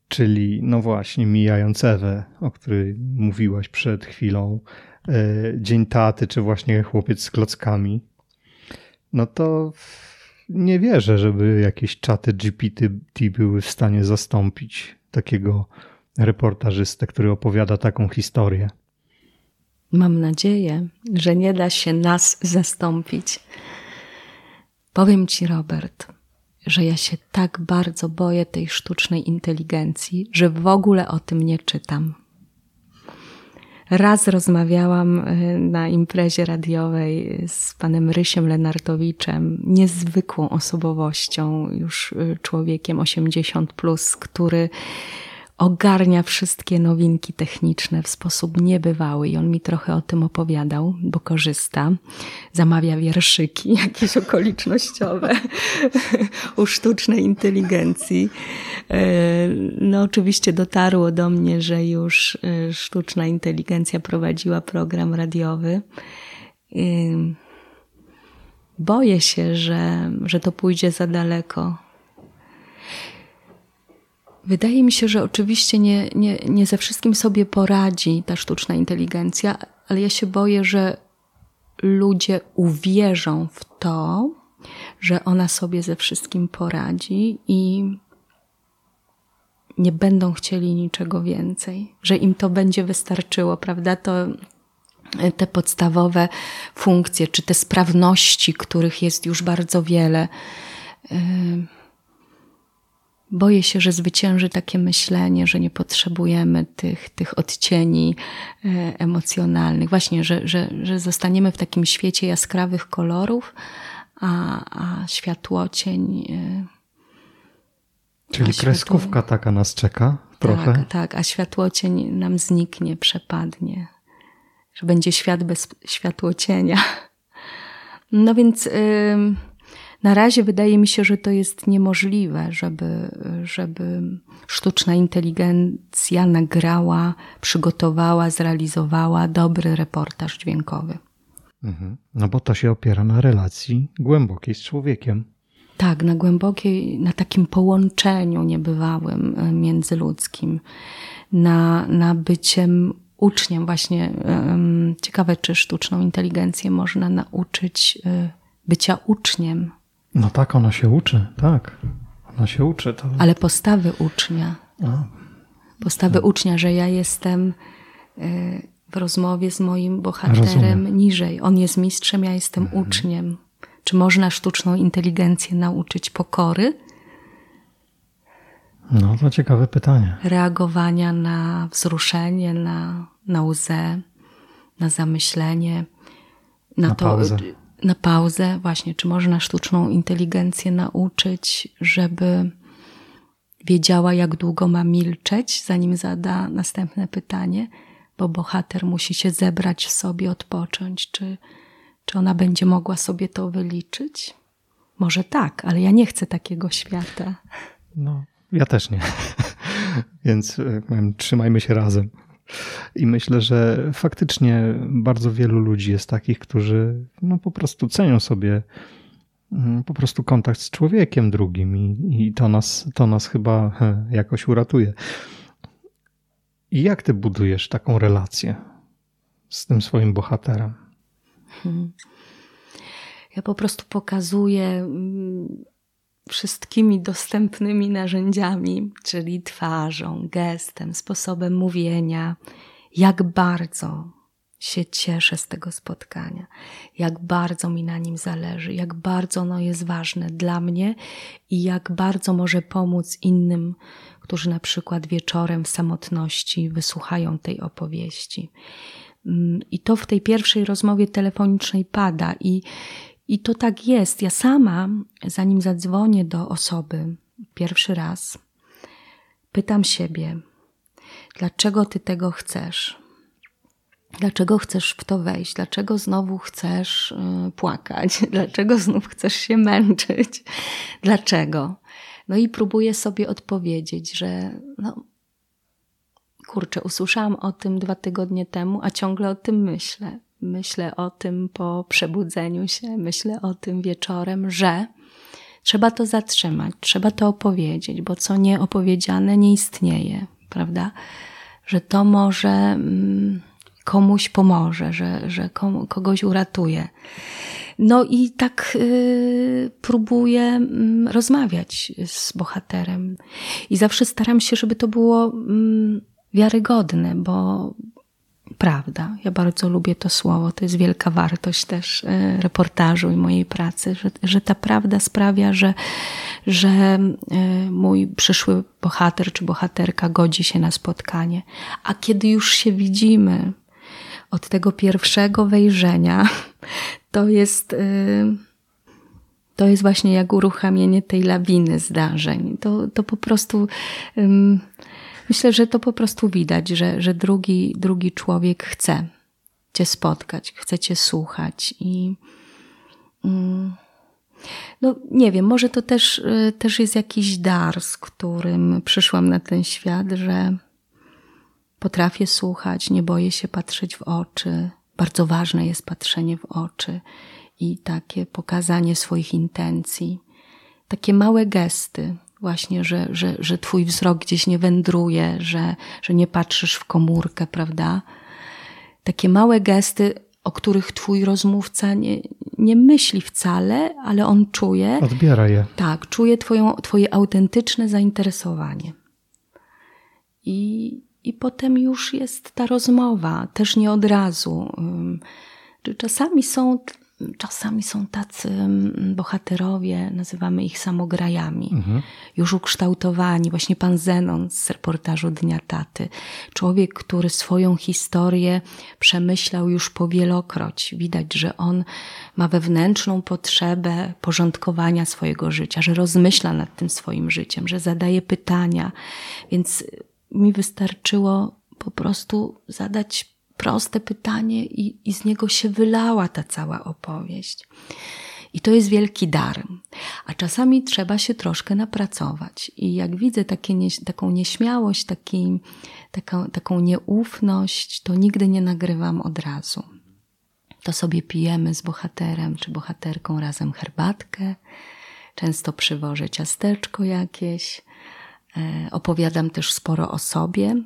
czyli no właśnie mijając Ewę, o której mówiłaś przed chwilą, e, Dzień Taty, czy właśnie Chłopiec z klockami, no to nie wierzę, żeby jakieś czaty GPT były w stanie zastąpić takiego reportażystę, który opowiada taką historię. Mam nadzieję, że nie da się nas zastąpić. Powiem Ci, Robert, że ja się tak bardzo boję tej sztucznej inteligencji, że w ogóle o tym nie czytam. Raz rozmawiałam e, na imprezie radiowej z panem Rysiem Lenartowiczem, niezwykłą osobowością, już e, człowiekiem 80, plus, który ogarnia wszystkie nowinki techniczne w sposób niebywały i on mi trochę o tym opowiadał, bo korzysta. Zamawia wierszyki jakieś okolicznościowe u sztucznej inteligencji. E, no oczywiście dotarło do mnie, że już e, sztuczna inteligencja prowadziła program radiowy. E, boję się, że, że to pójdzie za daleko Wydaje mi się, że oczywiście nie, nie, nie ze wszystkim sobie poradzi ta sztuczna inteligencja, ale ja się boję, że ludzie uwierzą w to, że ona sobie ze wszystkim poradzi i nie będą chcieli niczego więcej, że im to będzie wystarczyło, prawda? To te podstawowe funkcje, czy te sprawności, których jest już bardzo wiele. Yy, boję się, że zwycięży takie myślenie, że nie potrzebujemy tych, tych odcieni yy, emocjonalnych. Właśnie, że, że, że zostaniemy w takim świecie jaskrawych kolorów, a, a światłocień. Yy, Czyli a kreskówka taka nas czeka trochę. Tak, tak, a światłocień nam zniknie, przepadnie że będzie świat bez światłocienia. No więc na razie wydaje mi się, że to jest niemożliwe, żeby, żeby sztuczna inteligencja nagrała, przygotowała, zrealizowała dobry reportaż dźwiękowy. Mhm. No bo to się opiera na relacji głębokiej z człowiekiem. Tak, na głębokiej, na takim połączeniu niebywałym e, międzyludzkim, na, na byciem uczniem właśnie. Ciekawe, czy sztuczną inteligencję można nauczyć y, bycia uczniem. No tak, ona się uczy, tak. Ona się uczy. To... Ale postawy ucznia. A. Postawy tak. ucznia, że ja jestem y, w rozmowie z moim bohaterem Rozumiem. niżej. On jest mistrzem, ja jestem mhm. uczniem. Czy można sztuczną inteligencję nauczyć pokory? No to ciekawe pytanie. Reagowania na wzruszenie, na, na łzę, na zamyślenie, na, na to, pauzę. Na pauzę. Właśnie, czy można sztuczną inteligencję nauczyć, żeby wiedziała, jak długo ma milczeć, zanim zada następne pytanie, bo bohater musi się zebrać w sobie, odpocząć. Czy, czy ona będzie mogła sobie to wyliczyć? Może tak, ale ja nie chcę takiego świata. No, ja też nie. Więc powiem, trzymajmy się razem. I myślę, że faktycznie bardzo wielu ludzi jest takich, którzy no po prostu cenią sobie mm, po prostu kontakt z człowiekiem drugim i, i to, nas, to nas chyba jakoś uratuje. I jak ty budujesz taką relację z tym swoim bohaterem? Hmm. Ja po prostu pokazuję mm, wszystkimi dostępnymi narzędziami, czyli twarzą, gestem, sposobem mówienia, jak bardzo się cieszę z tego spotkania, jak bardzo mi na nim zależy, jak bardzo ono jest ważne dla mnie i jak bardzo może pomóc innym, którzy na przykład wieczorem w samotności wysłuchają tej opowieści. Mm, I to w tej pierwszej rozmowie telefonicznej pada, i, i to tak jest. Ja sama, zanim zadzwonię do osoby pierwszy raz, pytam siebie, dlaczego ty tego chcesz? Dlaczego chcesz w to wejść? Dlaczego znowu chcesz y, płakać? Dlaczego znów chcesz się męczyć? Dlaczego? No i próbuję sobie odpowiedzieć, że no, kurczę, usłyszałam o tym dwa tygodnie temu, a ciągle o tym myślę myślę o tym po przebudzeniu się, myślę o tym wieczorem, że trzeba to zatrzymać, trzeba to opowiedzieć, bo co nieopowiedziane nie istnieje, prawda? Że to może mm, komuś pomoże, że, że kogoś uratuje. No i tak y, próbuję y, rozmawiać z bohaterem. I zawsze staram się, żeby to było y, wiarygodne, bo, prawda. Ja bardzo lubię to słowo. To jest wielka wartość też e, reportażu i mojej pracy, że, że ta prawda sprawia, że, że e, mój przyszły bohater czy bohaterka godzi się na spotkanie. A kiedy już się widzimy od tego pierwszego wejrzenia, to jest. E, to jest właśnie jak uruchamienie tej lawiny zdarzeń. To, to po prostu um, Myślę, że to po prostu widać, że, że drugi, drugi człowiek chce Cię spotkać, chce Cię słuchać i. Mm, no, nie wiem, może to też, y, też jest jakiś dar, z którym przyszłam na ten świat, że potrafię słuchać, nie boję się patrzeć w oczy. Bardzo ważne jest patrzenie w oczy i takie pokazanie swoich intencji. Takie małe gesty, właśnie, że, że, że twój wzrok gdzieś nie wędruje, że, że nie patrzysz w komórkę, prawda? Takie małe gesty, o których twój rozmówca nie, nie myśli wcale, ale on czuje. Odbiera je. Tak, czuje twoją, twoje autentyczne zainteresowanie. I, I potem już jest ta rozmowa, też nie od razu. Czasami są czasami są tacy mm, bohaterowie, nazywamy ich samograjami, mhm. już ukształtowani. Właśnie pan Zenon z reportażu Dnia Taty. Człowiek, który swoją historię przemyślał już powielokroć. Widać, że on ma wewnętrzną potrzebę porządkowania swojego życia, że rozmyśla nad tym swoim życiem, że zadaje pytania. Więc mi wystarczyło po prostu zadać proste pytanie i, i z niego się wylała ta cała opowieść. I to jest wielki dar. A czasami trzeba się troszkę napracować. I jak widzę takie nie, taką nieśmiałość, taki, taką, taką nieufność, to nigdy nie nagrywam od razu. To sobie pijemy z bohaterem czy bohaterką razem herbatkę. Często przywożę ciasteczko jakieś. E, opowiadam też sporo o sobie,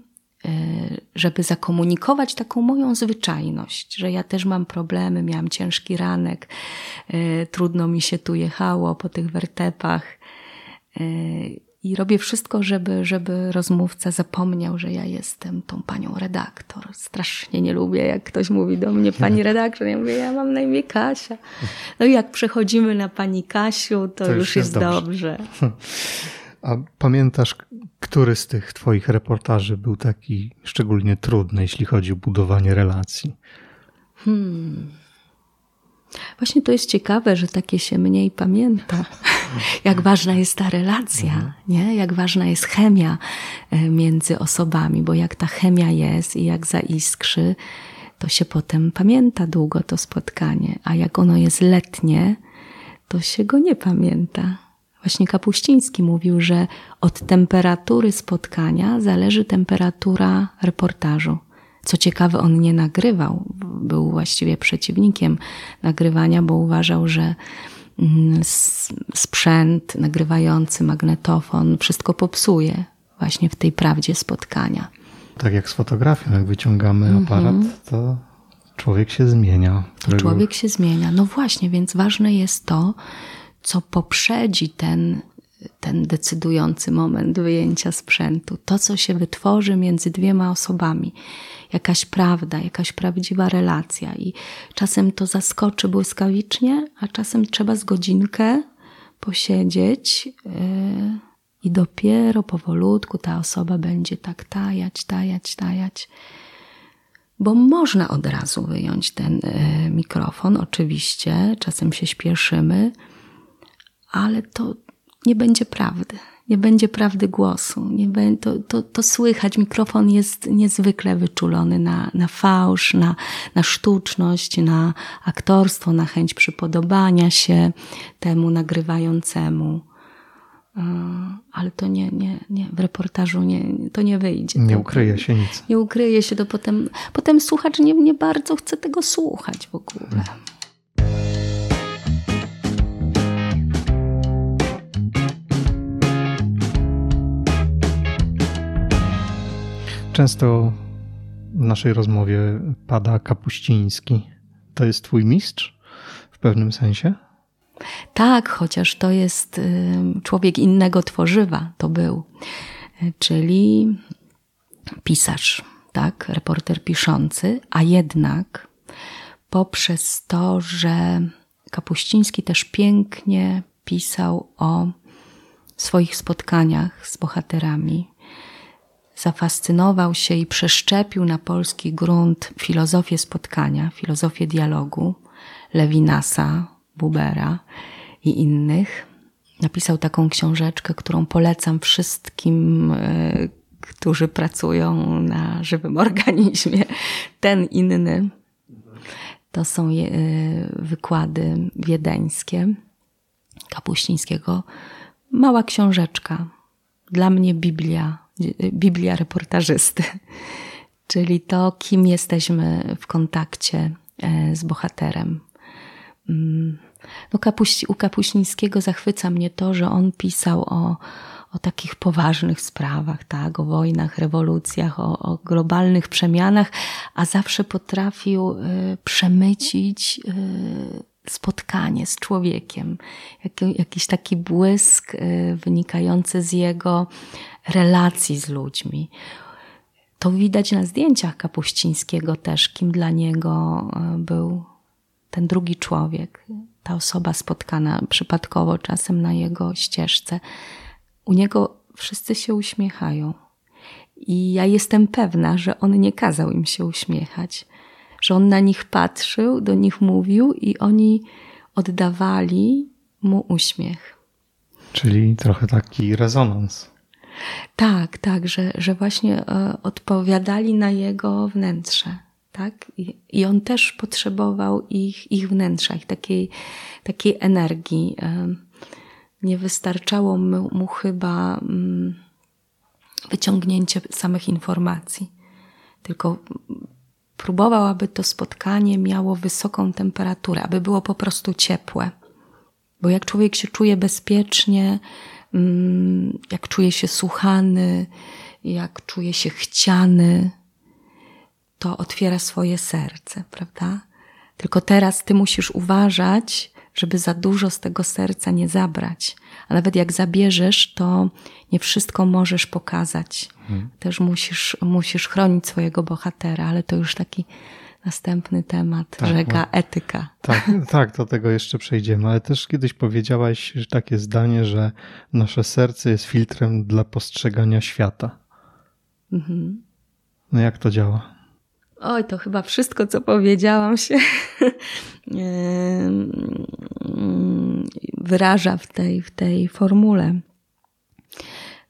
żeby zakomunikować taką moją zwyczajność, że ja też mam problemy, miałam ciężki ranek, e, trudno mi się tu jechało po tych wertepach. E, I robię wszystko, żeby, żeby rozmówca zapomniał, że ja jestem tą panią redaktor. Strasznie nie lubię, jak ktoś mówi do mnie pani redaktor. Ja mówię, ja mam na imię Kasia. No i jak przechodzimy na pani Kasiu, to, to już, już jest, jest dobrze. dobrze. A pamiętasz, który z tych Twoich reportaży był taki szczególnie trudny, jeśli chodzi o budowanie relacji? Hmm. Właśnie to jest ciekawe, że takie się mniej pamięta. Jak ważna jest ta relacja, mhm. nie? Jak ważna jest chemia e, między osobami, bo jak ta chemia jest i jak zaiskrzy, to się potem pamięta długo to spotkanie, a jak ono jest letnie, to się go nie pamięta. Właśnie Kapuściński mówił, że od temperatury spotkania zależy temperatura reportażu. Co ciekawe, on nie nagrywał, był właściwie przeciwnikiem nagrywania, bo uważał, że mm, sprzęt nagrywający, magnetofon, wszystko popsuje właśnie w tej prawdzie spotkania. Tak jak z fotografią, jak wyciągamy mhm. aparat, to człowiek się zmienia. Którego... Człowiek się zmienia. No właśnie, więc ważne jest to, co poprzedzi ten, ten decydujący moment wyjęcia sprzętu, to, co się wytworzy między dwiema osobami, jakaś prawda, jakaś prawdziwa relacja. I czasem to zaskoczy błyskawicznie, a czasem trzeba z godzinkę posiedzieć. Yy, I dopiero powolutku ta osoba będzie tak tajać, tajać, tajać bo można od razu wyjąć ten y, mikrofon, oczywiście, czasem się śpieszymy, ale to nie będzie prawdy. Nie będzie prawdy głosu. Nie będzie, to, to, to słychać. Mikrofon jest niezwykle wyczulony na, na fałsz, na, na sztuczność, na aktorstwo, na chęć przypodobania się temu nagrywającemu. E, ale to nie, nie, nie, w reportażu nie, to nie wyjdzie. Nie ukryje się nic. Nie ukryje się, to potem, potem słuchacz nie, nie bardzo chce tego słuchać w ogóle. Często w naszej rozmowie pada Kapuściński. To jest twój mistrz w pewnym sensie? Tak, chociaż to jest y, człowiek innego tworzywa, to był. Czyli pisarz, tak, reporter piszący, a jednak poprzez to, że Kapuściński też pięknie pisał o swoich spotkaniach z bohaterami, zafascynował się i przeszczepił na polski grunt filozofię spotkania, filozofię dialogu Lewinasa, Bubera i innych. Napisał taką książeczkę, którą polecam wszystkim, e, którzy pracują na żywym organizmie. Ten inny to są e, wykłady wiedeńskie Kapuścińskiego. Mała książeczka. Dla mnie Biblia Biblia reportażysty, czyli to, kim jesteśmy w kontakcie e, z bohaterem. Mm. No, Kapuści, u Kapuścińskiego zachwyca mnie to, że on pisał o, o takich poważnych sprawach, tak, o wojnach, rewolucjach, o, o globalnych przemianach, a zawsze potrafił y, przemycić y, spotkanie z człowiekiem, Jak, jakiś taki błysk y, wynikający z jego relacji z ludźmi. To widać na zdjęciach Kapuścińskiego też, kim dla niego był ten drugi człowiek, ta osoba spotkana przypadkowo czasem na jego ścieżce. U niego wszyscy się uśmiechają. I ja jestem pewna, że on nie kazał im się uśmiechać, że on na nich patrzył, do nich mówił i oni oddawali mu uśmiech. Czyli trochę taki rezonans. Tak, tak, że, że właśnie e, odpowiadali na jego wnętrze tak? I, I, on też potrzebował ich, ich wnętrza, ich takiej, takiej energii. Nie wystarczało mu, mu chyba mm, wyciągnięcie samych informacji, tylko próbował, aby to spotkanie miało wysoką temperaturę, aby było po prostu ciepłe. Bo jak człowiek się czuje bezpiecznie, jak czuje się słuchany, jak czuje się chciany, to otwiera swoje serce, prawda? Tylko teraz ty musisz uważać, żeby za dużo z tego serca nie zabrać. A nawet jak zabierzesz, to nie wszystko możesz pokazać. Hmm. Też musisz, musisz chronić swojego bohatera, ale to już taki następny temat, tak, rzeka no, etyka. Tak, tak, do tego jeszcze przejdziemy, ale też kiedyś powiedziałaś takie zdanie, że nasze serce jest filtrem dla postrzegania świata. Mhm. No jak to działa? Oj, to chyba wszystko, co powiedziałam się wyraża w tej, w tej formule.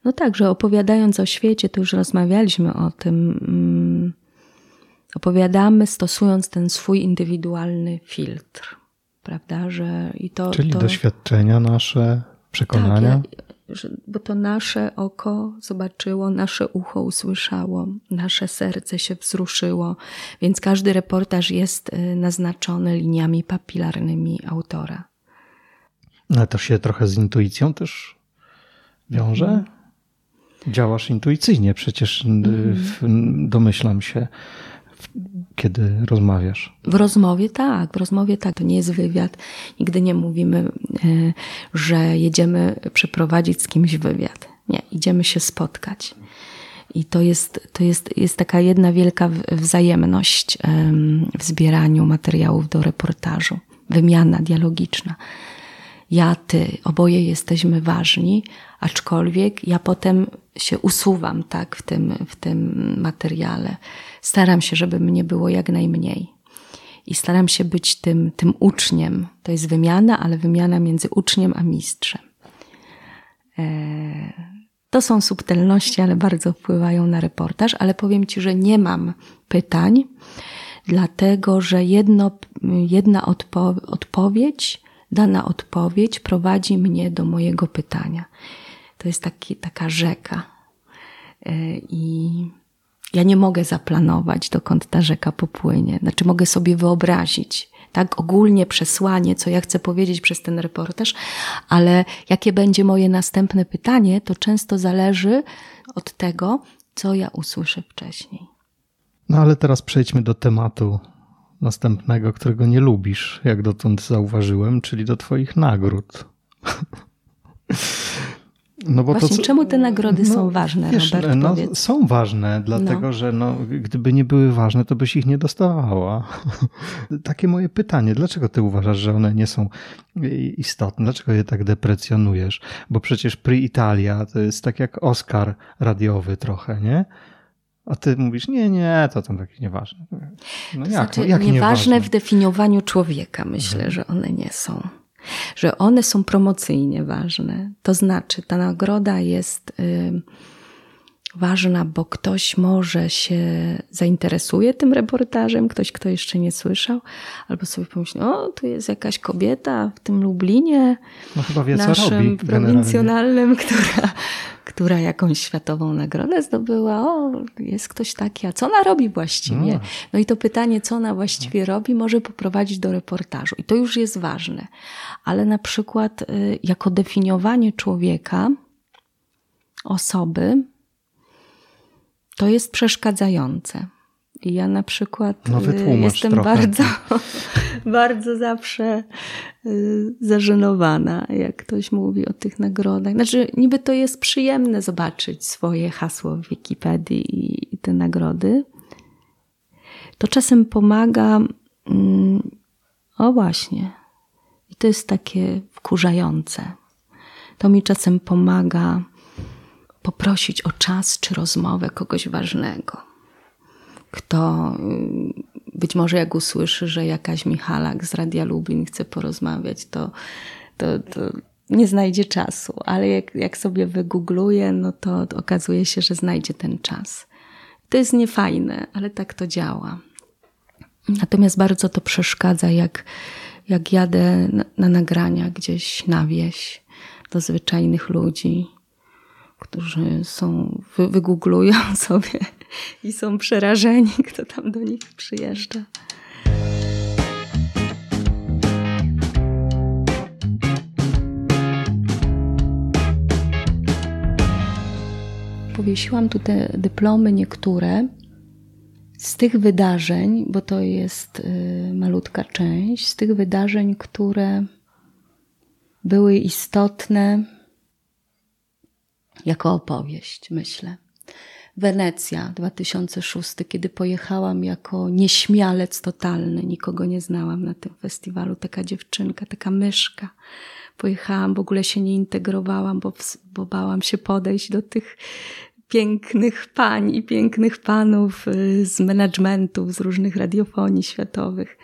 No tak, że opowiadając o świecie, to już rozmawialiśmy o tym, mm, opowiadamy stosując ten swój indywidualny filtr, prawda, że i to... Czyli to... doświadczenia nasze, przekonania? Tak, bo to nasze oko zobaczyło, nasze ucho usłyszało, nasze serce się wzruszyło, więc każdy reportaż jest y, naznaczony liniami papilarnymi autora. Ale to się trochę z intuicją też wiąże? Mhm. Działasz intuicyjnie, przecież mm. domyślam się kiedy rozmawiasz? W rozmowie tak, w rozmowie tak. To nie jest wywiad. Nigdy nie mówimy, e, że jedziemy przeprowadzić z kimś wywiad. Nie, idziemy się spotkać. I to jest, to jest, jest taka jedna wielka wzajemność w zbieraniu materiałów do reportażu. Wymiana dialogiczna. Ja, ty, oboje jesteśmy ważni, aczkolwiek ja potem się usuwam tak w tym, w tym materiale staram się, żeby mnie było jak najmniej. I staram się być tym, tym uczniem. To jest wymiana, ale wymiana między uczniem a mistrzem. E, to są subtelności, ale bardzo wpływają na reportaż, ale powiem Ci, że nie mam pytań, dlatego że jedno, jedna odpo odpowiedź, dana odpowiedź prowadzi mnie do mojego pytania. To jest taki, taka rzeka. E, I ja nie mogę zaplanować, dokąd ta rzeka popłynie. Znaczy, mogę sobie wyobrazić, tak ogólnie przesłanie, co ja chcę powiedzieć przez ten reportaż, ale jakie będzie moje następne pytanie, to często zależy od tego, co ja usłyszę wcześniej. No ale teraz przejdźmy do tematu następnego, którego nie lubisz, jak dotąd zauważyłem, czyli do Twoich nagród. No bo Właśnie, to, czemu te nagrody no, są ważne, wiesz, Robert? No, są ważne, dlatego no. że no, gdyby nie były ważne, to byś ich nie dostawała. Takie moje pytanie, dlaczego ty uważasz, że one nie są istotne? Dlaczego je tak deprecjonujesz? Bo przecież Pri Italia to jest tak jak Oscar radiowy trochę, nie? A ty mówisz, nie, nie, to tam takie nieważne. No to jak, znaczy, jak nieważne, nieważne w definiowaniu człowieka, myślę, mhm. że one nie są że one są promocyjnie ważne. To znaczy, ta nagroda jest y, ważna, bo ktoś może się zainteresuje tym reportażem, ktoś, kto jeszcze nie słyszał, albo sobie pomyśli, o, tu jest jakaś kobieta w tym Lublinie, no, chyba wie, naszym prowincjonalnym, która, która jakąś światową nagrodę zdobyła. O, jest ktoś taki, a co ona robi właściwie? No, no i to pytanie, co ona właściwie robi, może poprowadzić do reportażu. I to już jest ważne. Ale na przykład y, jako definiowanie człowieka, osoby, to jest przeszkadzające. I ja na przykład no, y, jestem trochę. bardzo, bardzo zawsze y, zażenowana, jak ktoś mówi o tych nagrodach. Znaczy, niby to jest przyjemne zobaczyć swoje hasło w Wikipedii i te nagrody. To czasem pomaga, mm, o właśnie, i to jest takie wkurzające. To mi czasem pomaga poprosić o czas czy rozmowę kogoś ważnego, kto być może jak usłyszy, że jakaś Michalak z Radia Lublin chce porozmawiać, to, to, to nie znajdzie czasu, ale jak, jak sobie wygoogluje, no to okazuje się, że znajdzie ten czas. To jest niefajne, ale tak to działa. Natomiast bardzo to przeszkadza, jak, jak jadę na, na nagrania gdzieś na wieś do zwyczajnych ludzi, którzy są, wy, wygooglują sobie i są przerażeni, kto tam do nich przyjeżdża. Powiesiłam tu te dyplomy niektóre z tych wydarzeń, bo to jest y, malutka część, z tych wydarzeń, które były istotne jako opowieść, myślę. Wenecja 2006, kiedy pojechałam jako nieśmialec totalny, nikogo nie znałam na tym festiwalu, taka dziewczynka, taka myszka. Pojechałam, w ogóle się nie integrowałam, bo, bo bałam się podejść do tych pięknych pań i pięknych panów y, z managementów, z różnych radiofonii światowych.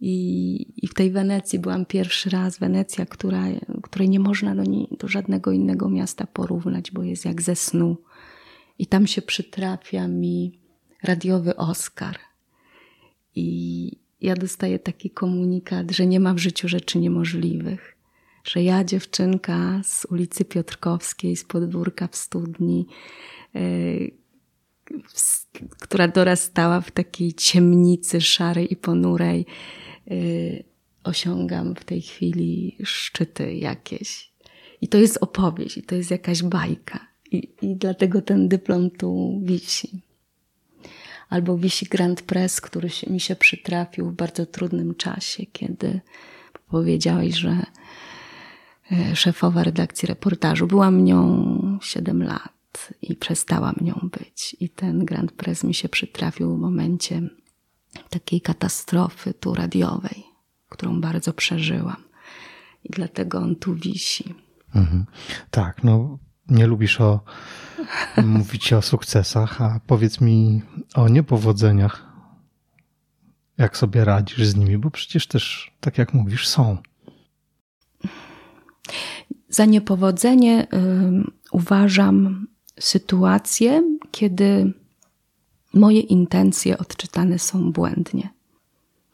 I, I w tej Wenecji byłam pierwszy raz. Wenecja, która, której nie można do, nie, do żadnego innego miasta porównać, bo jest jak ze snu. I tam się przytrafia mi radiowy Oscar. I ja dostaję taki komunikat, że nie ma w życiu rzeczy niemożliwych. Że ja, dziewczynka z ulicy Piotrkowskiej, z podwórka w studni, yy, która dorastała w takiej ciemnicy szarej i ponurej, Y, osiągam w tej chwili szczyty jakieś. I to jest opowieść, i to jest jakaś bajka. I, i dlatego ten dyplom tu wisi. Albo wisi Grand Press, który się, mi się przytrafił w bardzo trudnym czasie, kiedy powiedziałeś, że y, szefowa redakcji reportażu byłam nią 7 lat i przestałam nią być. I ten Grand Press mi się przytrafił w momencie takiej katastrofy tu radiowej, którą bardzo przeżyłam. I dlatego on tu wisi. Mhm. Tak, no nie lubisz o, mówić o sukcesach, a powiedz mi o niepowodzeniach. Jak sobie radzisz z nimi, bo przecież też, tak jak mówisz, są. Za niepowodzenie y, uważam sytuację, kiedy moje intencje odczytane są błędnie.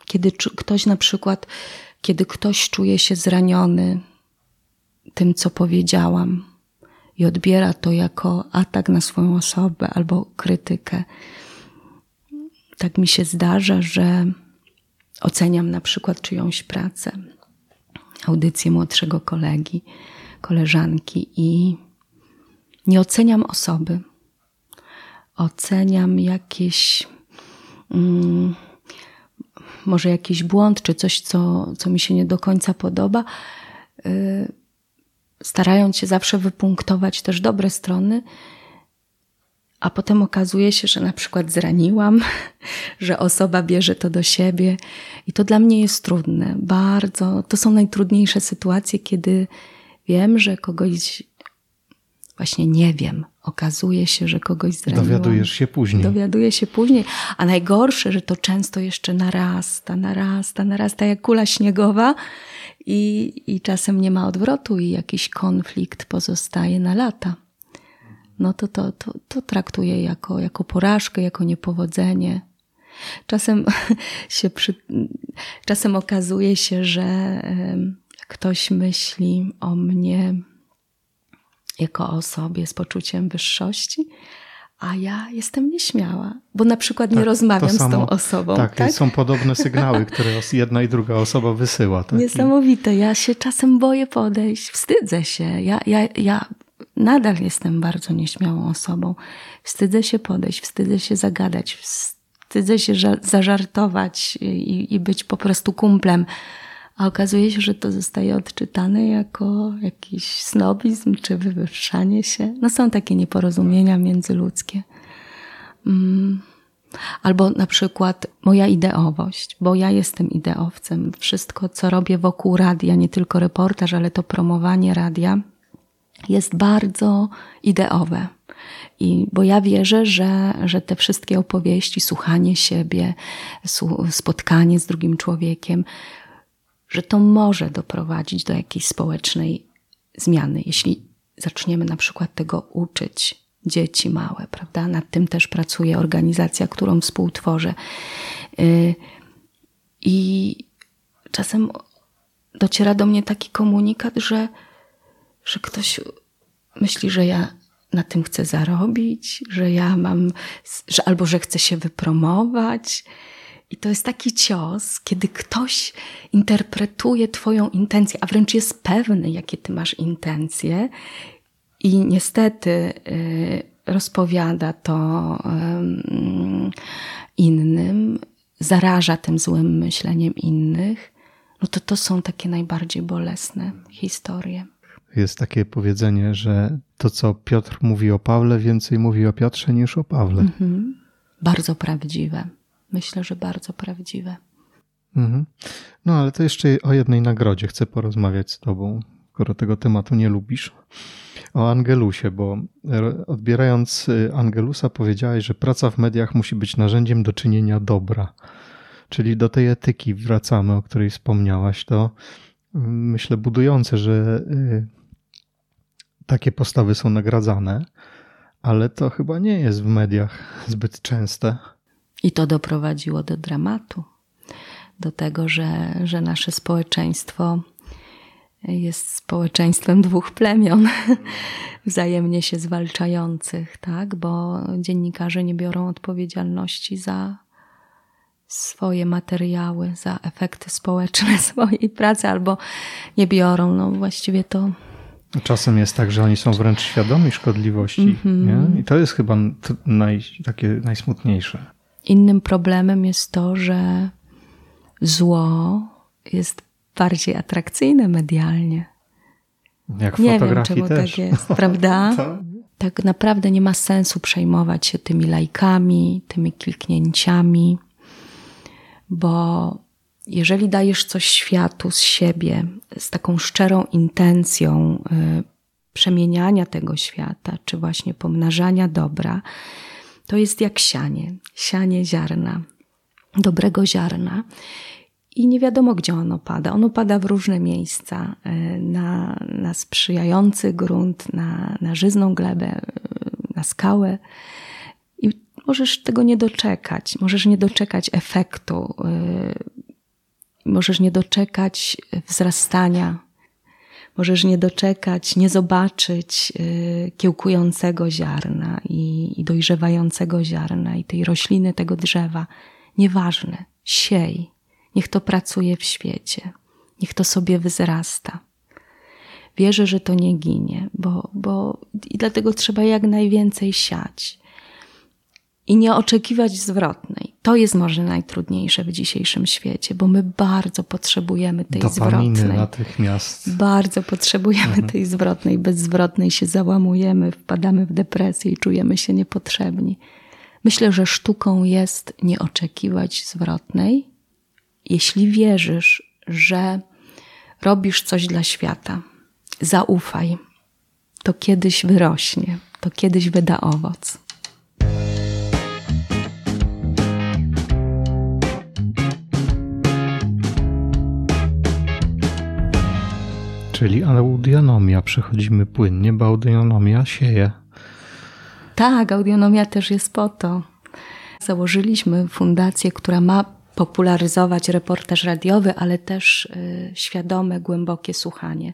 Kiedy ktoś na przykład, kiedy ktoś czuje się zraniony tym, co powiedziałam i odbiera to jako atak na swoją osobę albo krytykę, tak mi się zdarza, że oceniam na przykład czyjąś pracę, audycję młodszego kolegi, koleżanki i nie oceniam osoby. Oceniam jakieś, mm, może jakiś błąd, czy coś, co, co mi się nie do końca podoba, y, starając się zawsze wypunktować też dobre strony, a potem okazuje się, że na przykład zraniłam, że osoba bierze to do siebie i to dla mnie jest trudne. Bardzo. To są najtrudniejsze sytuacje, kiedy wiem, że kogoś właśnie nie wiem. Okazuje się, że kogoś zraniłam. Dowiadujesz się później. Dowiaduję się później. A najgorsze, że to często jeszcze narasta, narasta, narasta jak kula śniegowa i, i czasem nie ma odwrotu i jakiś konflikt pozostaje na lata. No to, to, to, to traktuję jako, jako porażkę, jako niepowodzenie. Czasem się przy, czasem okazuje się, że ktoś myśli o mnie jako osobie z poczuciem wyższości, a ja jestem nieśmiała, bo na przykład tak, nie rozmawiam samo, z tą osobą. Tak, tak, są podobne sygnały, które jedna i druga osoba wysyła. Tak? Niesamowite. Ja się czasem boję podejść, wstydzę się. Ja, ja, ja nadal jestem bardzo nieśmiałą osobą. Wstydzę się podejść, wstydzę się zagadać, wstydzę się zażartować i, i być po prostu kumplem. A okazuje się, że to zostaje odczytane jako jakiś snobizm czy wywyższanie się. No są takie nieporozumienia międzyludzkie. Mm. Albo na przykład moja ideowość, bo ja jestem ideowcem. Wszystko, co robię wokół radia, nie tylko reportaż, ale to promowanie radia, jest bardzo ideowe. I, bo ja wierzę, że, że te wszystkie opowieści, słuchanie siebie, spotkanie z drugim człowiekiem, że to może doprowadzić do jakiejś społecznej zmiany, jeśli zaczniemy na przykład tego uczyć dzieci małe, prawda? Nad tym też pracuje organizacja, którą współtworzę. Y, I czasem dociera do mnie taki komunikat, że, że ktoś myśli, że ja na tym chcę zarobić, że ja mam, że, albo że chcę się wypromować. I to jest taki cios, kiedy ktoś interpretuje Twoją intencję, a wręcz jest pewny, jakie Ty masz intencje, i niestety y, rozpowiada to innym, zaraża tym złym myśleniem innych, no to to są takie najbardziej bolesne historie. Jest takie powiedzenie, że to, co Piotr mówi o Pawle, więcej mówi o Piotrze niż o Pawle. Mhm. Bardzo prawdziwe. Myślę, że bardzo prawdziwe. Mhm. No ale to jeszcze o jednej nagrodzie chcę porozmawiać z Tobą, skoro tego tematu nie lubisz o Angelusie, bo odbierając y, Angelusa powiedziałeś, że praca w mediach musi być narzędziem do czynienia dobra. Czyli do tej etyki wracamy, o której wspomniałaś. To mm, myślę budujące, że y, takie postawy są nagradzane, ale to chyba nie jest w mediach zbyt częste. I to doprowadziło do dramatu, do tego, że, że nasze społeczeństwo jest społeczeństwem dwóch plemion, wzajemnie się zwalczających, tak? Bo dziennikarze nie biorą odpowiedzialności za swoje materiały, za efekty społeczne swojej pracy, albo nie biorą. No właściwie to. Czasem jest tak, że oni są wręcz świadomi szkodliwości. Mm -hmm. I to jest chyba naj, takie najsmutniejsze. Innym problemem jest to, że zło jest bardziej atrakcyjne medialnie. Jak nie wiem, czemu też. tak jest, prawda? tak naprawdę nie ma sensu przejmować się tymi lajkami, tymi kliknięciami, bo jeżeli dajesz coś światu z siebie, z taką szczerą intencją y, przemieniania tego świata, czy właśnie pomnażania dobra, to jest jak sianie, sianie ziarna, dobrego ziarna i nie wiadomo, gdzie ono pada. Ono pada w różne miejsca, e, na, na sprzyjający grunt, na, na żyzną glebę, e, na skałę. I możesz tego nie doczekać. Możesz nie doczekać efektu. E, możesz nie doczekać wzrastania. Możesz nie doczekać, nie zobaczyć kiełkującego ziarna i, i dojrzewającego ziarna i tej rośliny, tego drzewa. Nieważne. Siej Niech to pracuje w świecie, niech to sobie wzrasta. Wierzę, że to nie ginie, bo, bo i dlatego trzeba jak najwięcej siać i nie oczekiwać zwrotnej. To jest może najtrudniejsze w dzisiejszym świecie, bo my bardzo potrzebujemy tej Dopaminy zwrotnej. natychmiast. Bardzo potrzebujemy mhm. tej zwrotnej. Bez zwrotnej się załamujemy, wpadamy w depresję i czujemy się niepotrzebni. Myślę, że sztuką jest nie oczekiwać zwrotnej, jeśli wierzysz, że robisz coś dla świata, zaufaj, to kiedyś wyrośnie, to kiedyś wyda owoc. Czyli audionomia, przechodzimy płynnie, bo audionomia sieje. Tak, audionomia też jest po to. Założyliśmy fundację, która ma popularyzować reportaż radiowy, ale też y, świadome, głębokie słuchanie.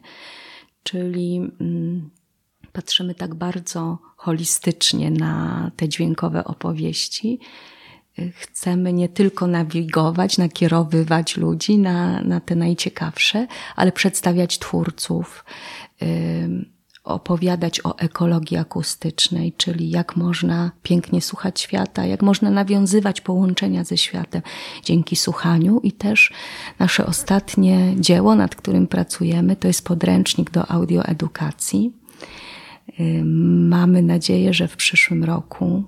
Czyli mm, patrzymy tak bardzo holistycznie na te dźwiękowe opowieści. Chcemy nie tylko nawigować, nakierowywać ludzi na, na te najciekawsze, ale przedstawiać twórców, opowiadać o ekologii akustycznej, czyli jak można pięknie słuchać świata, jak można nawiązywać połączenia ze światem dzięki słuchaniu. I też nasze ostatnie dzieło, nad którym pracujemy, to jest podręcznik do audioedukacji. Mamy nadzieję, że w przyszłym roku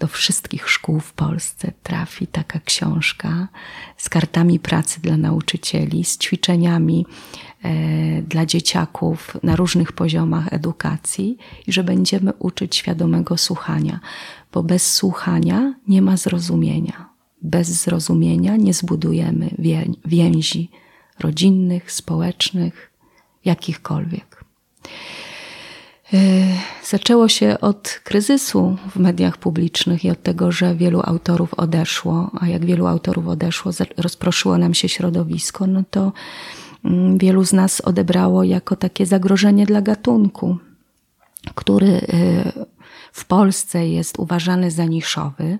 do wszystkich szkół w Polsce trafi taka książka z kartami pracy dla nauczycieli, z ćwiczeniami e, dla dzieciaków na różnych poziomach edukacji i że będziemy uczyć świadomego słuchania, bo bez słuchania nie ma zrozumienia. Bez zrozumienia nie zbudujemy więzi rodzinnych, społecznych, jakichkolwiek. E, zaczęło się od kryzysu w mediach publicznych i od tego, że wielu autorów odeszło, a jak wielu autorów odeszło, rozproszyło nam się środowisko, no to mm, wielu z nas odebrało jako takie zagrożenie dla gatunku, który e, w Polsce jest uważany za niszowy.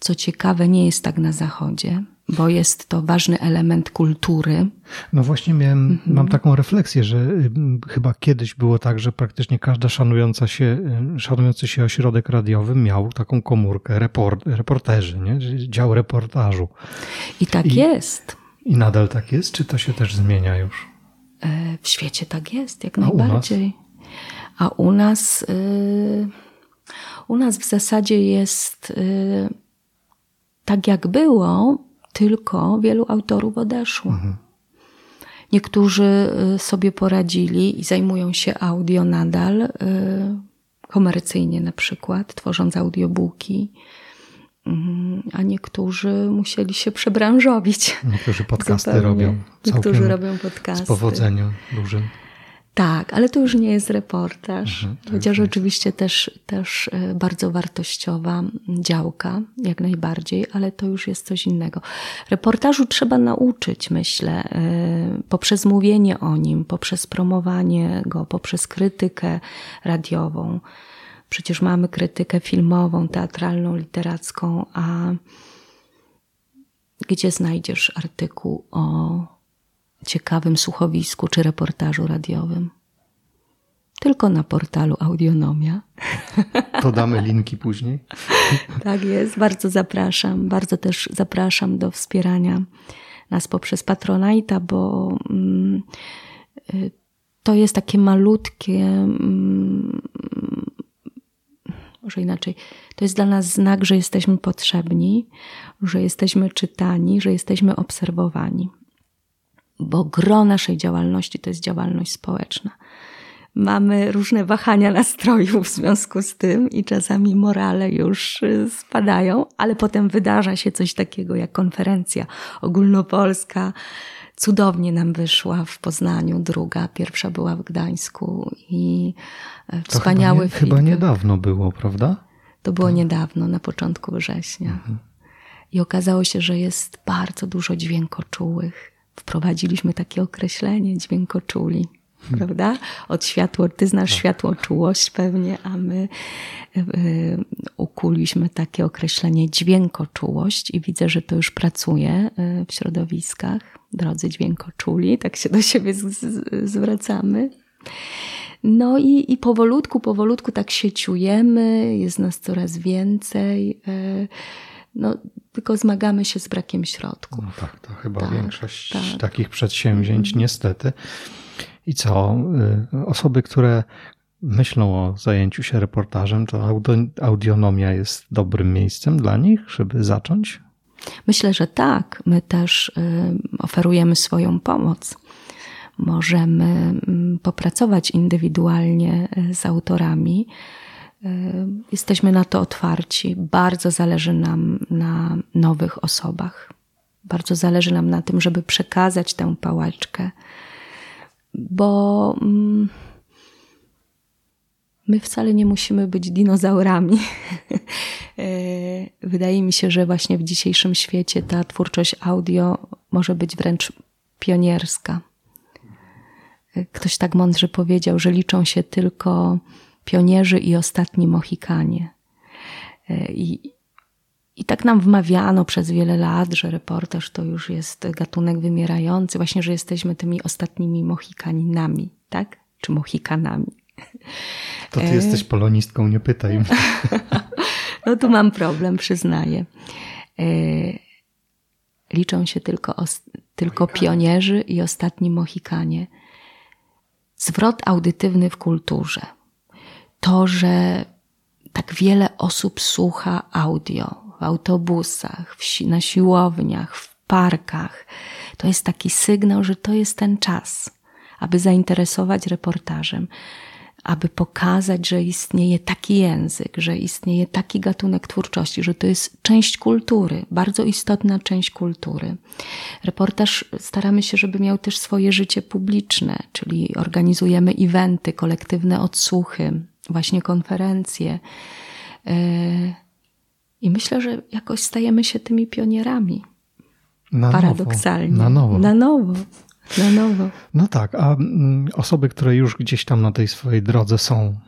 Co ciekawe, nie jest tak na Zachodzie bo jest to ważny element kultury. No właśnie miałem, mhm. mam taką refleksję, że y, chyba kiedyś było tak, że praktycznie każda szanująca się, y, szanujący się ośrodek radiowy miał taką komórkę report, reporterzy, nie? dział reportażu. I tak I, jest. I nadal tak jest, czy to się też zmienia już? E, w świecie tak jest, jak A najbardziej. U A u nas, y, u nas w zasadzie jest tak jak było, tylko wielu autorów odeszło. Mhm. Niektórzy y, sobie poradzili i zajmują się audio nadal, y, komercyjnie na przykład, tworząc audiobooki, mm, a niektórzy musieli się przebranżowić. Niektórzy podcasty Zupełnie. robią. Niektórzy robią podcasty. Z powodzeniem dużym. Tak, ale to już nie jest reportaż, mhm, chociaż oczywiście też, też e, bardzo wartościowa działka, jak najbardziej, ale to już jest coś innego. Reportażu trzeba nauczyć, myślę, e, poprzez mówienie o nim, poprzez promowanie go, poprzez krytykę radiową. Przecież mamy krytykę filmową, teatralną, literacką, a gdzie znajdziesz artykuł o ciekawym słuchowisku czy reportażu radiowym. Tylko na portalu Audionomia. Podamy linki później. tak jest, bardzo zapraszam. Bardzo też zapraszam do wspierania nas poprzez Patronite'a, bo mm, y, to jest takie malutkie, mm, może inaczej, to jest dla nas znak, że jesteśmy potrzebni, że jesteśmy czytani, że jesteśmy obserwowani bo gro naszej działalności to jest działalność społeczna. Mamy różne wahania nastrojów w związku z tym i czasami morale już y, spadają, ale potem wydarza się coś takiego jak konferencja ogólnopolska. Cudownie nam wyszła w Poznaniu, druga, pierwsza była w Gdańsku i e, wspaniały to chyba, nie, chyba niedawno było, prawda? To było niedawno, na początku września. Mhm. I okazało się, że jest bardzo dużo dźwiękoczułych wprowadziliśmy takie określenie dźwiękoczuli. Hmm. Prawda? Od światło, ty znasz tak. światłoczułość pewnie, a my y, ukuliśmy takie określenie dźwiękoczułość i widzę, że to już pracuje y, w środowiskach. Drodzy dźwiękoczuli, tak się do siebie z, z, zwracamy. No i, i powolutku, powolutku tak się czujemy, jest nas coraz więcej. Y, no, tylko zmagamy się z brakiem środków. No tak, to chyba tak, większość tak. takich przedsięwzięć, mhm. niestety. I co? Y, osoby, które myślą o zajęciu się reportażem, to audionomia jest dobrym miejscem dla nich, żeby zacząć? Myślę, że tak. My też y, oferujemy swoją pomoc. Możemy mm, popracować indywidualnie y, z autorami jesteśmy na to otwarci. Bardzo zależy nam na nowych osobach. Bardzo zależy nam na tym, żeby przekazać tę pałaczkę, bo mm, my wcale nie musimy być dinozaurami. E, wydaje mi się, że właśnie w dzisiejszym świecie ta twórczość audio może być wręcz pionierska. E, ktoś tak mądrze powiedział, że liczą się tylko pionierzy i ostatni Mohikanie. E, I, I tak nam wmawiano przez wiele lat, że reportaż to już jest gatunek wymierający, właśnie, że jesteśmy tymi ostatnimi Mohikaninami, tak? czy Mohikanami. To ty jesteś polonistką, nie pytaj mnie. No tu mam problem, przyznaję. Liczą się tylko, tylko pionierzy i ostatni Mohikanie. Zwrot audytywny w kulturze. To, że tak wiele osób słucha audio w autobusach, w, na siłowniach, w parkach, to jest taki sygnał, że to jest ten czas, aby zainteresować reportażem, aby pokazać, że istnieje taki język, że istnieje taki gatunek twórczości, że to jest część kultury, bardzo istotna część kultury. Reportaż staramy się, żeby miał też swoje życie publiczne, czyli organizujemy eventy, kolektywne odsłuchy, właśnie konferencje. E, I myślę, że jakoś stajemy się tymi pionierami. Na Paradoksalnie. Nowo. Na nowo. Na nowo. Na nowo. No tak, a mm, osoby, które już gdzieś tam na tej swojej drodze są,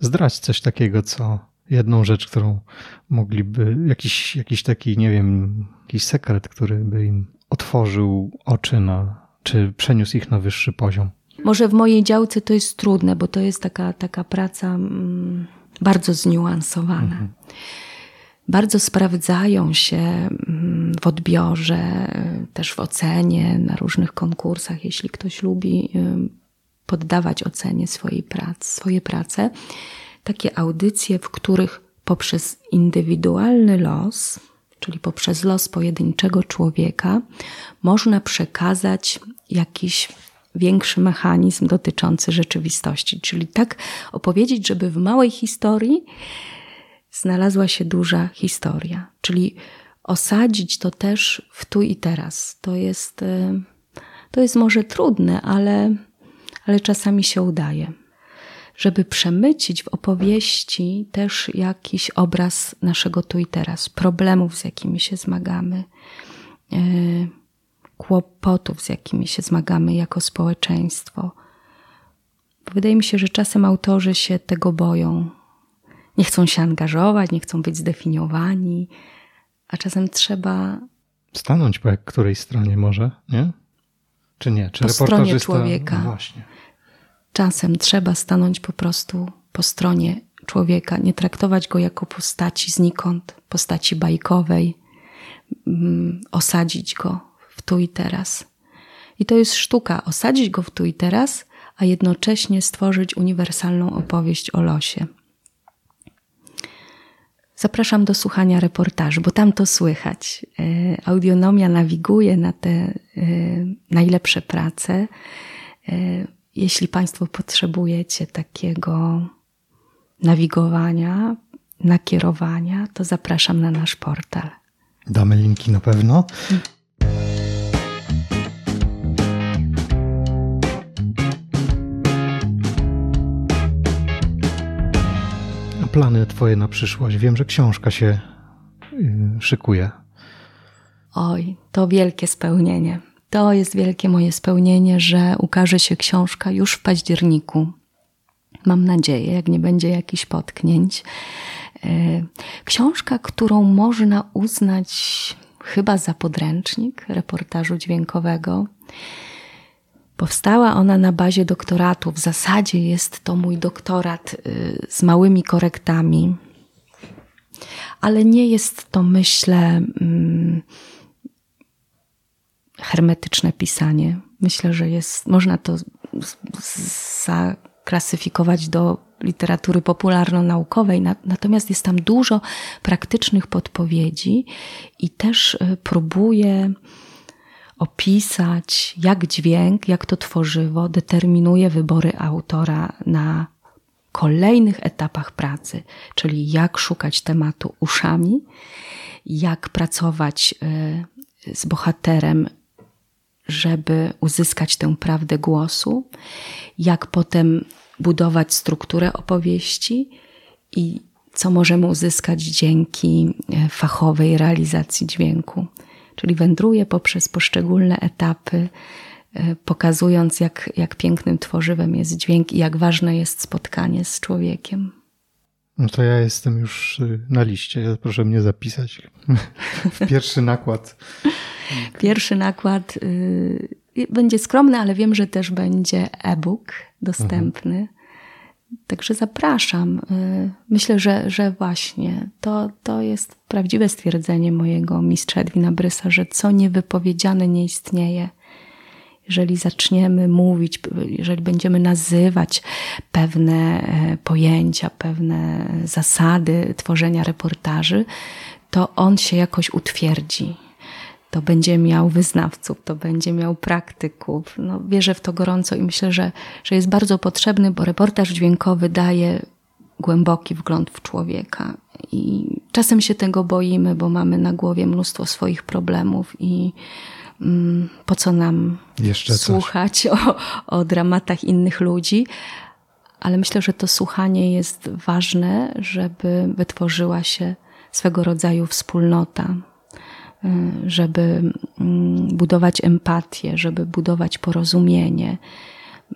zdrać coś takiego, co jedną rzecz, którą mogliby, jakiś, jakiś taki, nie wiem, jakiś sekret, który by im otworzył oczy na, czy przeniósł ich na wyższy poziom. Może w mojej działce to jest trudne, bo to jest taka, taka praca mm, bardzo zniuansowana. Mhm. Bardzo sprawdzają się mm, w odbiorze, też w ocenie, na różnych konkursach, jeśli ktoś lubi poddawać ocenie swojej pracy, swoje prace. Takie audycje, w których poprzez indywidualny los, czyli poprzez los pojedynczego człowieka, można przekazać jakiś większy mechanizm dotyczący rzeczywistości. Czyli tak opowiedzieć, żeby w małej historii znalazła się duża historia. Czyli osadzić to też w tu i teraz. To jest, e, to jest może trudne, ale, ale czasami się udaje. Żeby przemycić w opowieści też jakiś obraz naszego tu i teraz, problemów, z jakimi się zmagamy, e, kłopotów, z jakimi się zmagamy jako społeczeństwo. Wydaje mi się, że czasem autorzy się tego boją. Nie chcą się angażować, nie chcą być zdefiniowani, a czasem trzeba. Stanąć po której stronie może, nie? Czy nie? Czy po stronie człowieka. No właśnie. Czasem trzeba stanąć po prostu po stronie człowieka, nie traktować go jako postaci znikąd, postaci bajkowej, mm, osadzić go tu i teraz. I to jest sztuka, osadzić go w tu i teraz, a jednocześnie stworzyć uniwersalną opowieść o losie. Zapraszam do słuchania reportażu, bo tam to słychać. E, audionomia nawiguje na te e, najlepsze prace. E, jeśli Państwo potrzebujecie takiego nawigowania, nakierowania, to zapraszam na nasz portal. Damy linki na pewno. Plany Twoje na przyszłość? Wiem, że książka się y, szykuje. Oj, to wielkie spełnienie. To jest wielkie moje spełnienie, że ukaże się książka już w październiku. Mam nadzieję, jak nie będzie jakichś potknięć. Y, książka, którą można uznać chyba za podręcznik reportażu dźwiękowego. Powstała ona na bazie doktoratu. W zasadzie jest to mój doktorat y, z małymi korektami, ale nie jest to, myślę, mm, hermetyczne pisanie. Myślę, że jest, można to zaklasyfikować do literatury popularno-naukowej, natomiast jest tam dużo praktycznych podpowiedzi i też y, próbuję opisać, jak dźwięk, jak to tworzywo determinuje wybory autora na kolejnych etapach pracy, czyli jak szukać tematu uszami, jak pracować e, z bohaterem, żeby uzyskać tę prawdę głosu, jak potem budować strukturę opowieści i co możemy uzyskać dzięki e, fachowej realizacji dźwięku czyli wędruje poprzez poszczególne etapy, e, pokazując, jak, jak pięknym tworzywem jest dźwięk i jak ważne jest spotkanie z człowiekiem. No to ja jestem już y, na liście. Proszę mnie zapisać. Pierwszy nakład. Pierwszy nakład y, będzie skromny, ale wiem, że też będzie e-book dostępny. Także zapraszam. Y, myślę, że, że właśnie to, to jest prawdziwe stwierdzenie mojego mistrza Edwina Brysa, że co niewypowiedziane nie istnieje. Jeżeli zaczniemy mówić, jeżeli będziemy nazywać pewne e, pojęcia, pewne zasady tworzenia reportaży, to on się jakoś utwierdzi to będzie miał wyznawców, to będzie miał praktyków. No, wierzę w to gorąco i myślę, że, że jest bardzo potrzebny, bo reportaż dźwiękowy daje głęboki wgląd w człowieka. I czasem się tego boimy, bo mamy na głowie mnóstwo swoich problemów i mm, po co nam Jeszcze słuchać o, o dramatach innych ludzi. Ale myślę, że to słuchanie jest ważne, żeby wytworzyła się swego rodzaju wspólnota, żeby mm, budować empatię, żeby budować porozumienie.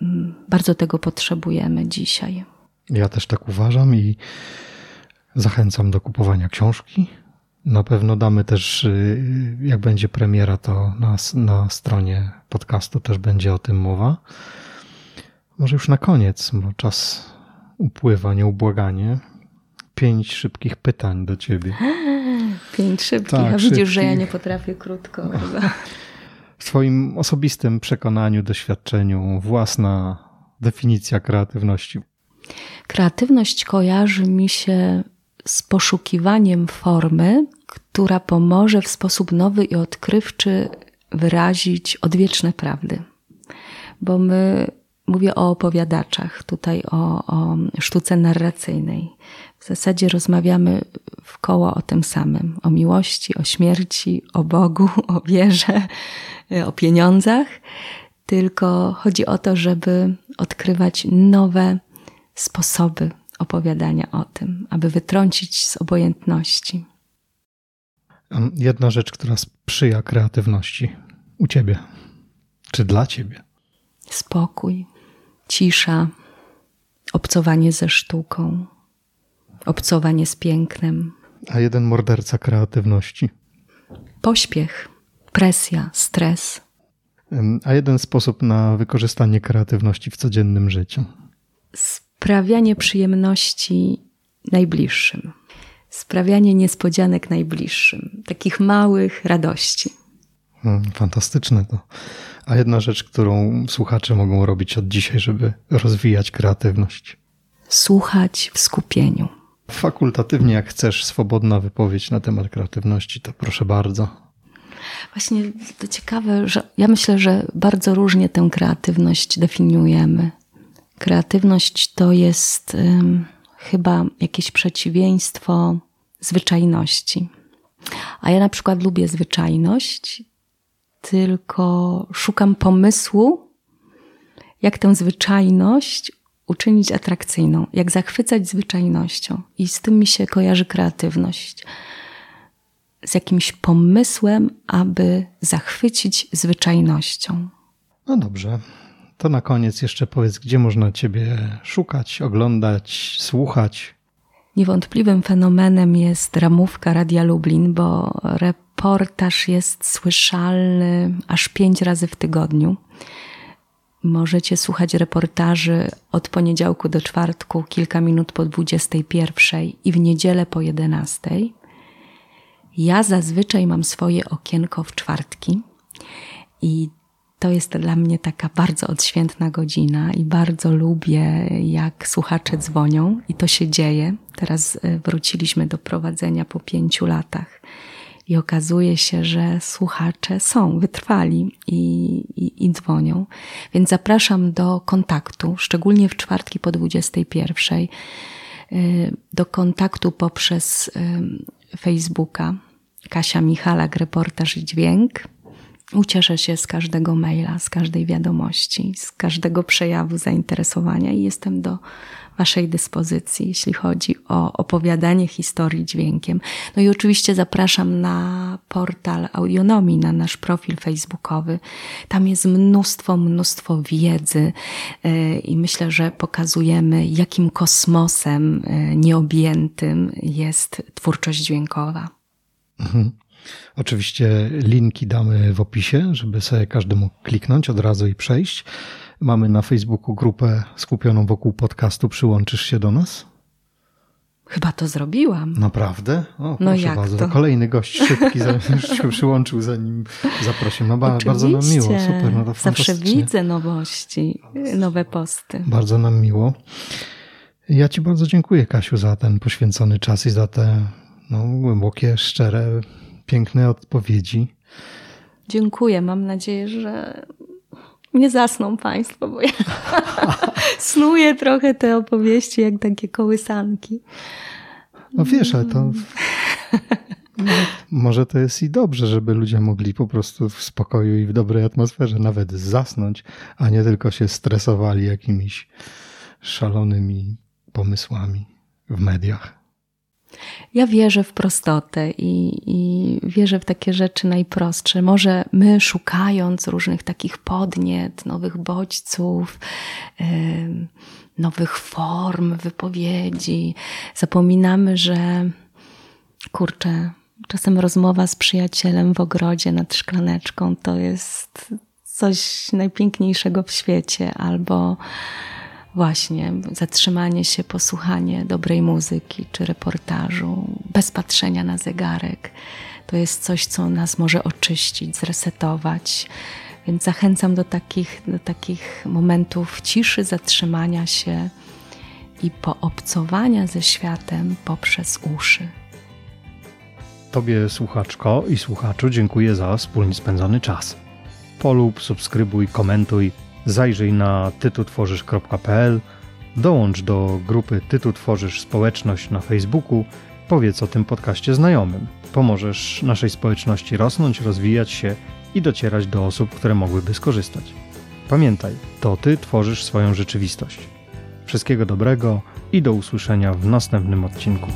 Mm, bardzo tego potrzebujemy dzisiaj. Ja też tak uważam i zachęcam do kupowania książki. Na pewno damy też, y, jak będzie premiera, to na, na stronie podcastu też będzie o tym mowa. Może już na koniec, bo czas upływa nieubłaganie. Pięć szybkich pytań do ciebie. Pięć szybkich, tak, a widzisz, szybkich. że ja nie potrafię krótko. W swoim osobistym przekonaniu, doświadczeniu, własna definicja kreatywności. Kreatywność kojarzy mi się z poszukiwaniem formy, która pomoże w sposób nowy i odkrywczy wyrazić odwieczne prawdy. Bo my, mówię o opowiadaczach, tutaj o, o sztuce narracyjnej. W zasadzie rozmawiamy w koło o tym samym: o miłości, o śmierci, o Bogu, o wierze, o pieniądzach. Tylko chodzi o to, żeby odkrywać nowe sposoby opowiadania o tym, aby wytrącić z obojętności. Jedna rzecz, która sprzyja kreatywności u ciebie, czy dla ciebie? Spokój, cisza, obcowanie ze sztuką, obcowanie z pięknem. A jeden morderca kreatywności? Pośpiech, presja, stres. A jeden sposób na wykorzystanie kreatywności w codziennym życiu? Sprawianie przyjemności najbliższym. Sprawianie niespodzianek najbliższym. Takich małych radości. Hmm, fantastyczne to. A jedna rzecz, którą słuchacze mogą robić od dzisiaj, żeby rozwijać kreatywność? Słuchać w skupieniu fakultatywnie, jak chcesz, swobodna wypowiedź na temat kreatywności, to proszę bardzo. Właśnie to ciekawe, że ja myślę, że bardzo różnie tę kreatywność definiujemy. Kreatywność to jest um, chyba jakieś przeciwieństwo zwyczajności. A ja na przykład lubię zwyczajność, tylko szukam pomysłu, jak tę zwyczajność uczynić atrakcyjną, jak zachwycać zwyczajnością. I z tym mi się kojarzy kreatywność. Z jakimś pomysłem, aby zachwycić zwyczajnością. No dobrze. To na koniec jeszcze powiedz, gdzie można Ciebie szukać, oglądać, słuchać. Niewątpliwym fenomenem jest ramówka Radia Lublin, bo reportaż jest słyszalny aż pięć razy w tygodniu. Możecie słuchać reportaży od poniedziałku do czwartku, kilka minut po 21 i w niedzielę po 11. Ja zazwyczaj mam swoje okienko w czwartki i to jest dla mnie taka bardzo odświętna godzina i bardzo lubię, jak słuchacze dzwonią i to się dzieje. Teraz e, wróciliśmy do prowadzenia po pięciu latach i okazuje się, że słuchacze są wytrwali i, i, i dzwonią. Więc zapraszam do kontaktu, szczególnie w czwartki po 21, y, do kontaktu poprzez y, Facebooka Kasia Michalak, reportaż i dźwięk. Ucieszę się z każdego maila, z każdej wiadomości, z każdego przejawu zainteresowania i jestem do Waszej dyspozycji, jeśli chodzi o opowiadanie historii dźwiękiem. No i oczywiście zapraszam na portal Audionomii, na nasz profil facebookowy. Tam jest mnóstwo, mnóstwo wiedzy e, i myślę, że pokazujemy, jakim kosmosem e, nieobjętym jest twórczość dźwiękowa. Mhm. Oczywiście linki damy w opisie, żeby sobie każdy mógł kliknąć od razu i przejść. Mamy na Facebooku grupę skupioną wokół podcastu. Przyłączysz się do nas? Chyba to zrobiłam. Naprawdę? O, no jak bardzo. To? Kolejny gość szybki już się przyłączył, zanim zaprosił. No bardzo nam miło, super. No to Zawsze widzę nowości, nowe posty. Bardzo nam miło. Ja Ci bardzo dziękuję, Kasiu, za ten poświęcony czas i za te no, głębokie, szczere, piękne odpowiedzi. Dziękuję. Mam nadzieję, że nie zasną Państwo, bo ja snuję trochę te opowieści jak takie kołysanki. No wiesz, ale to. Może to jest i dobrze, żeby ludzie mogli po prostu w spokoju i w dobrej atmosferze nawet zasnąć, a nie tylko się stresowali jakimiś szalonymi pomysłami w mediach. Ja wierzę w prostotę i, i, wierzę w takie rzeczy najprostsze. Może my, szukając różnych takich podniet, nowych bodźców, nowych form wypowiedzi, zapominamy, że kurczę, czasem rozmowa z przyjacielem w ogrodzie nad szklaneczką to jest coś najpiękniejszego w świecie, albo właśnie zatrzymanie się, posłuchanie dobrej muzyki czy reportażu, bez patrzenia na zegarek. To jest coś, co nas może oczyścić, zresetować. Więc zachęcam do takich, do takich momentów ciszy, zatrzymania się i poobcowania ze światem poprzez uszy. Tobie, słuchaczko i słuchaczu, dziękuję za wspólnie spędzony czas. Polub, subskrybuj, komentuj Zajrzyj na tytutworzysz.pl, dołącz do grupy Tytu Tworzysz Społeczność na Facebooku, powiedz o tym podcaście znajomym. Pomożesz naszej społeczności rosnąć, rozwijać się i docierać do osób, które mogłyby skorzystać. Pamiętaj, to Ty tworzysz swoją rzeczywistość. Wszystkiego dobrego i do usłyszenia w następnym odcinku.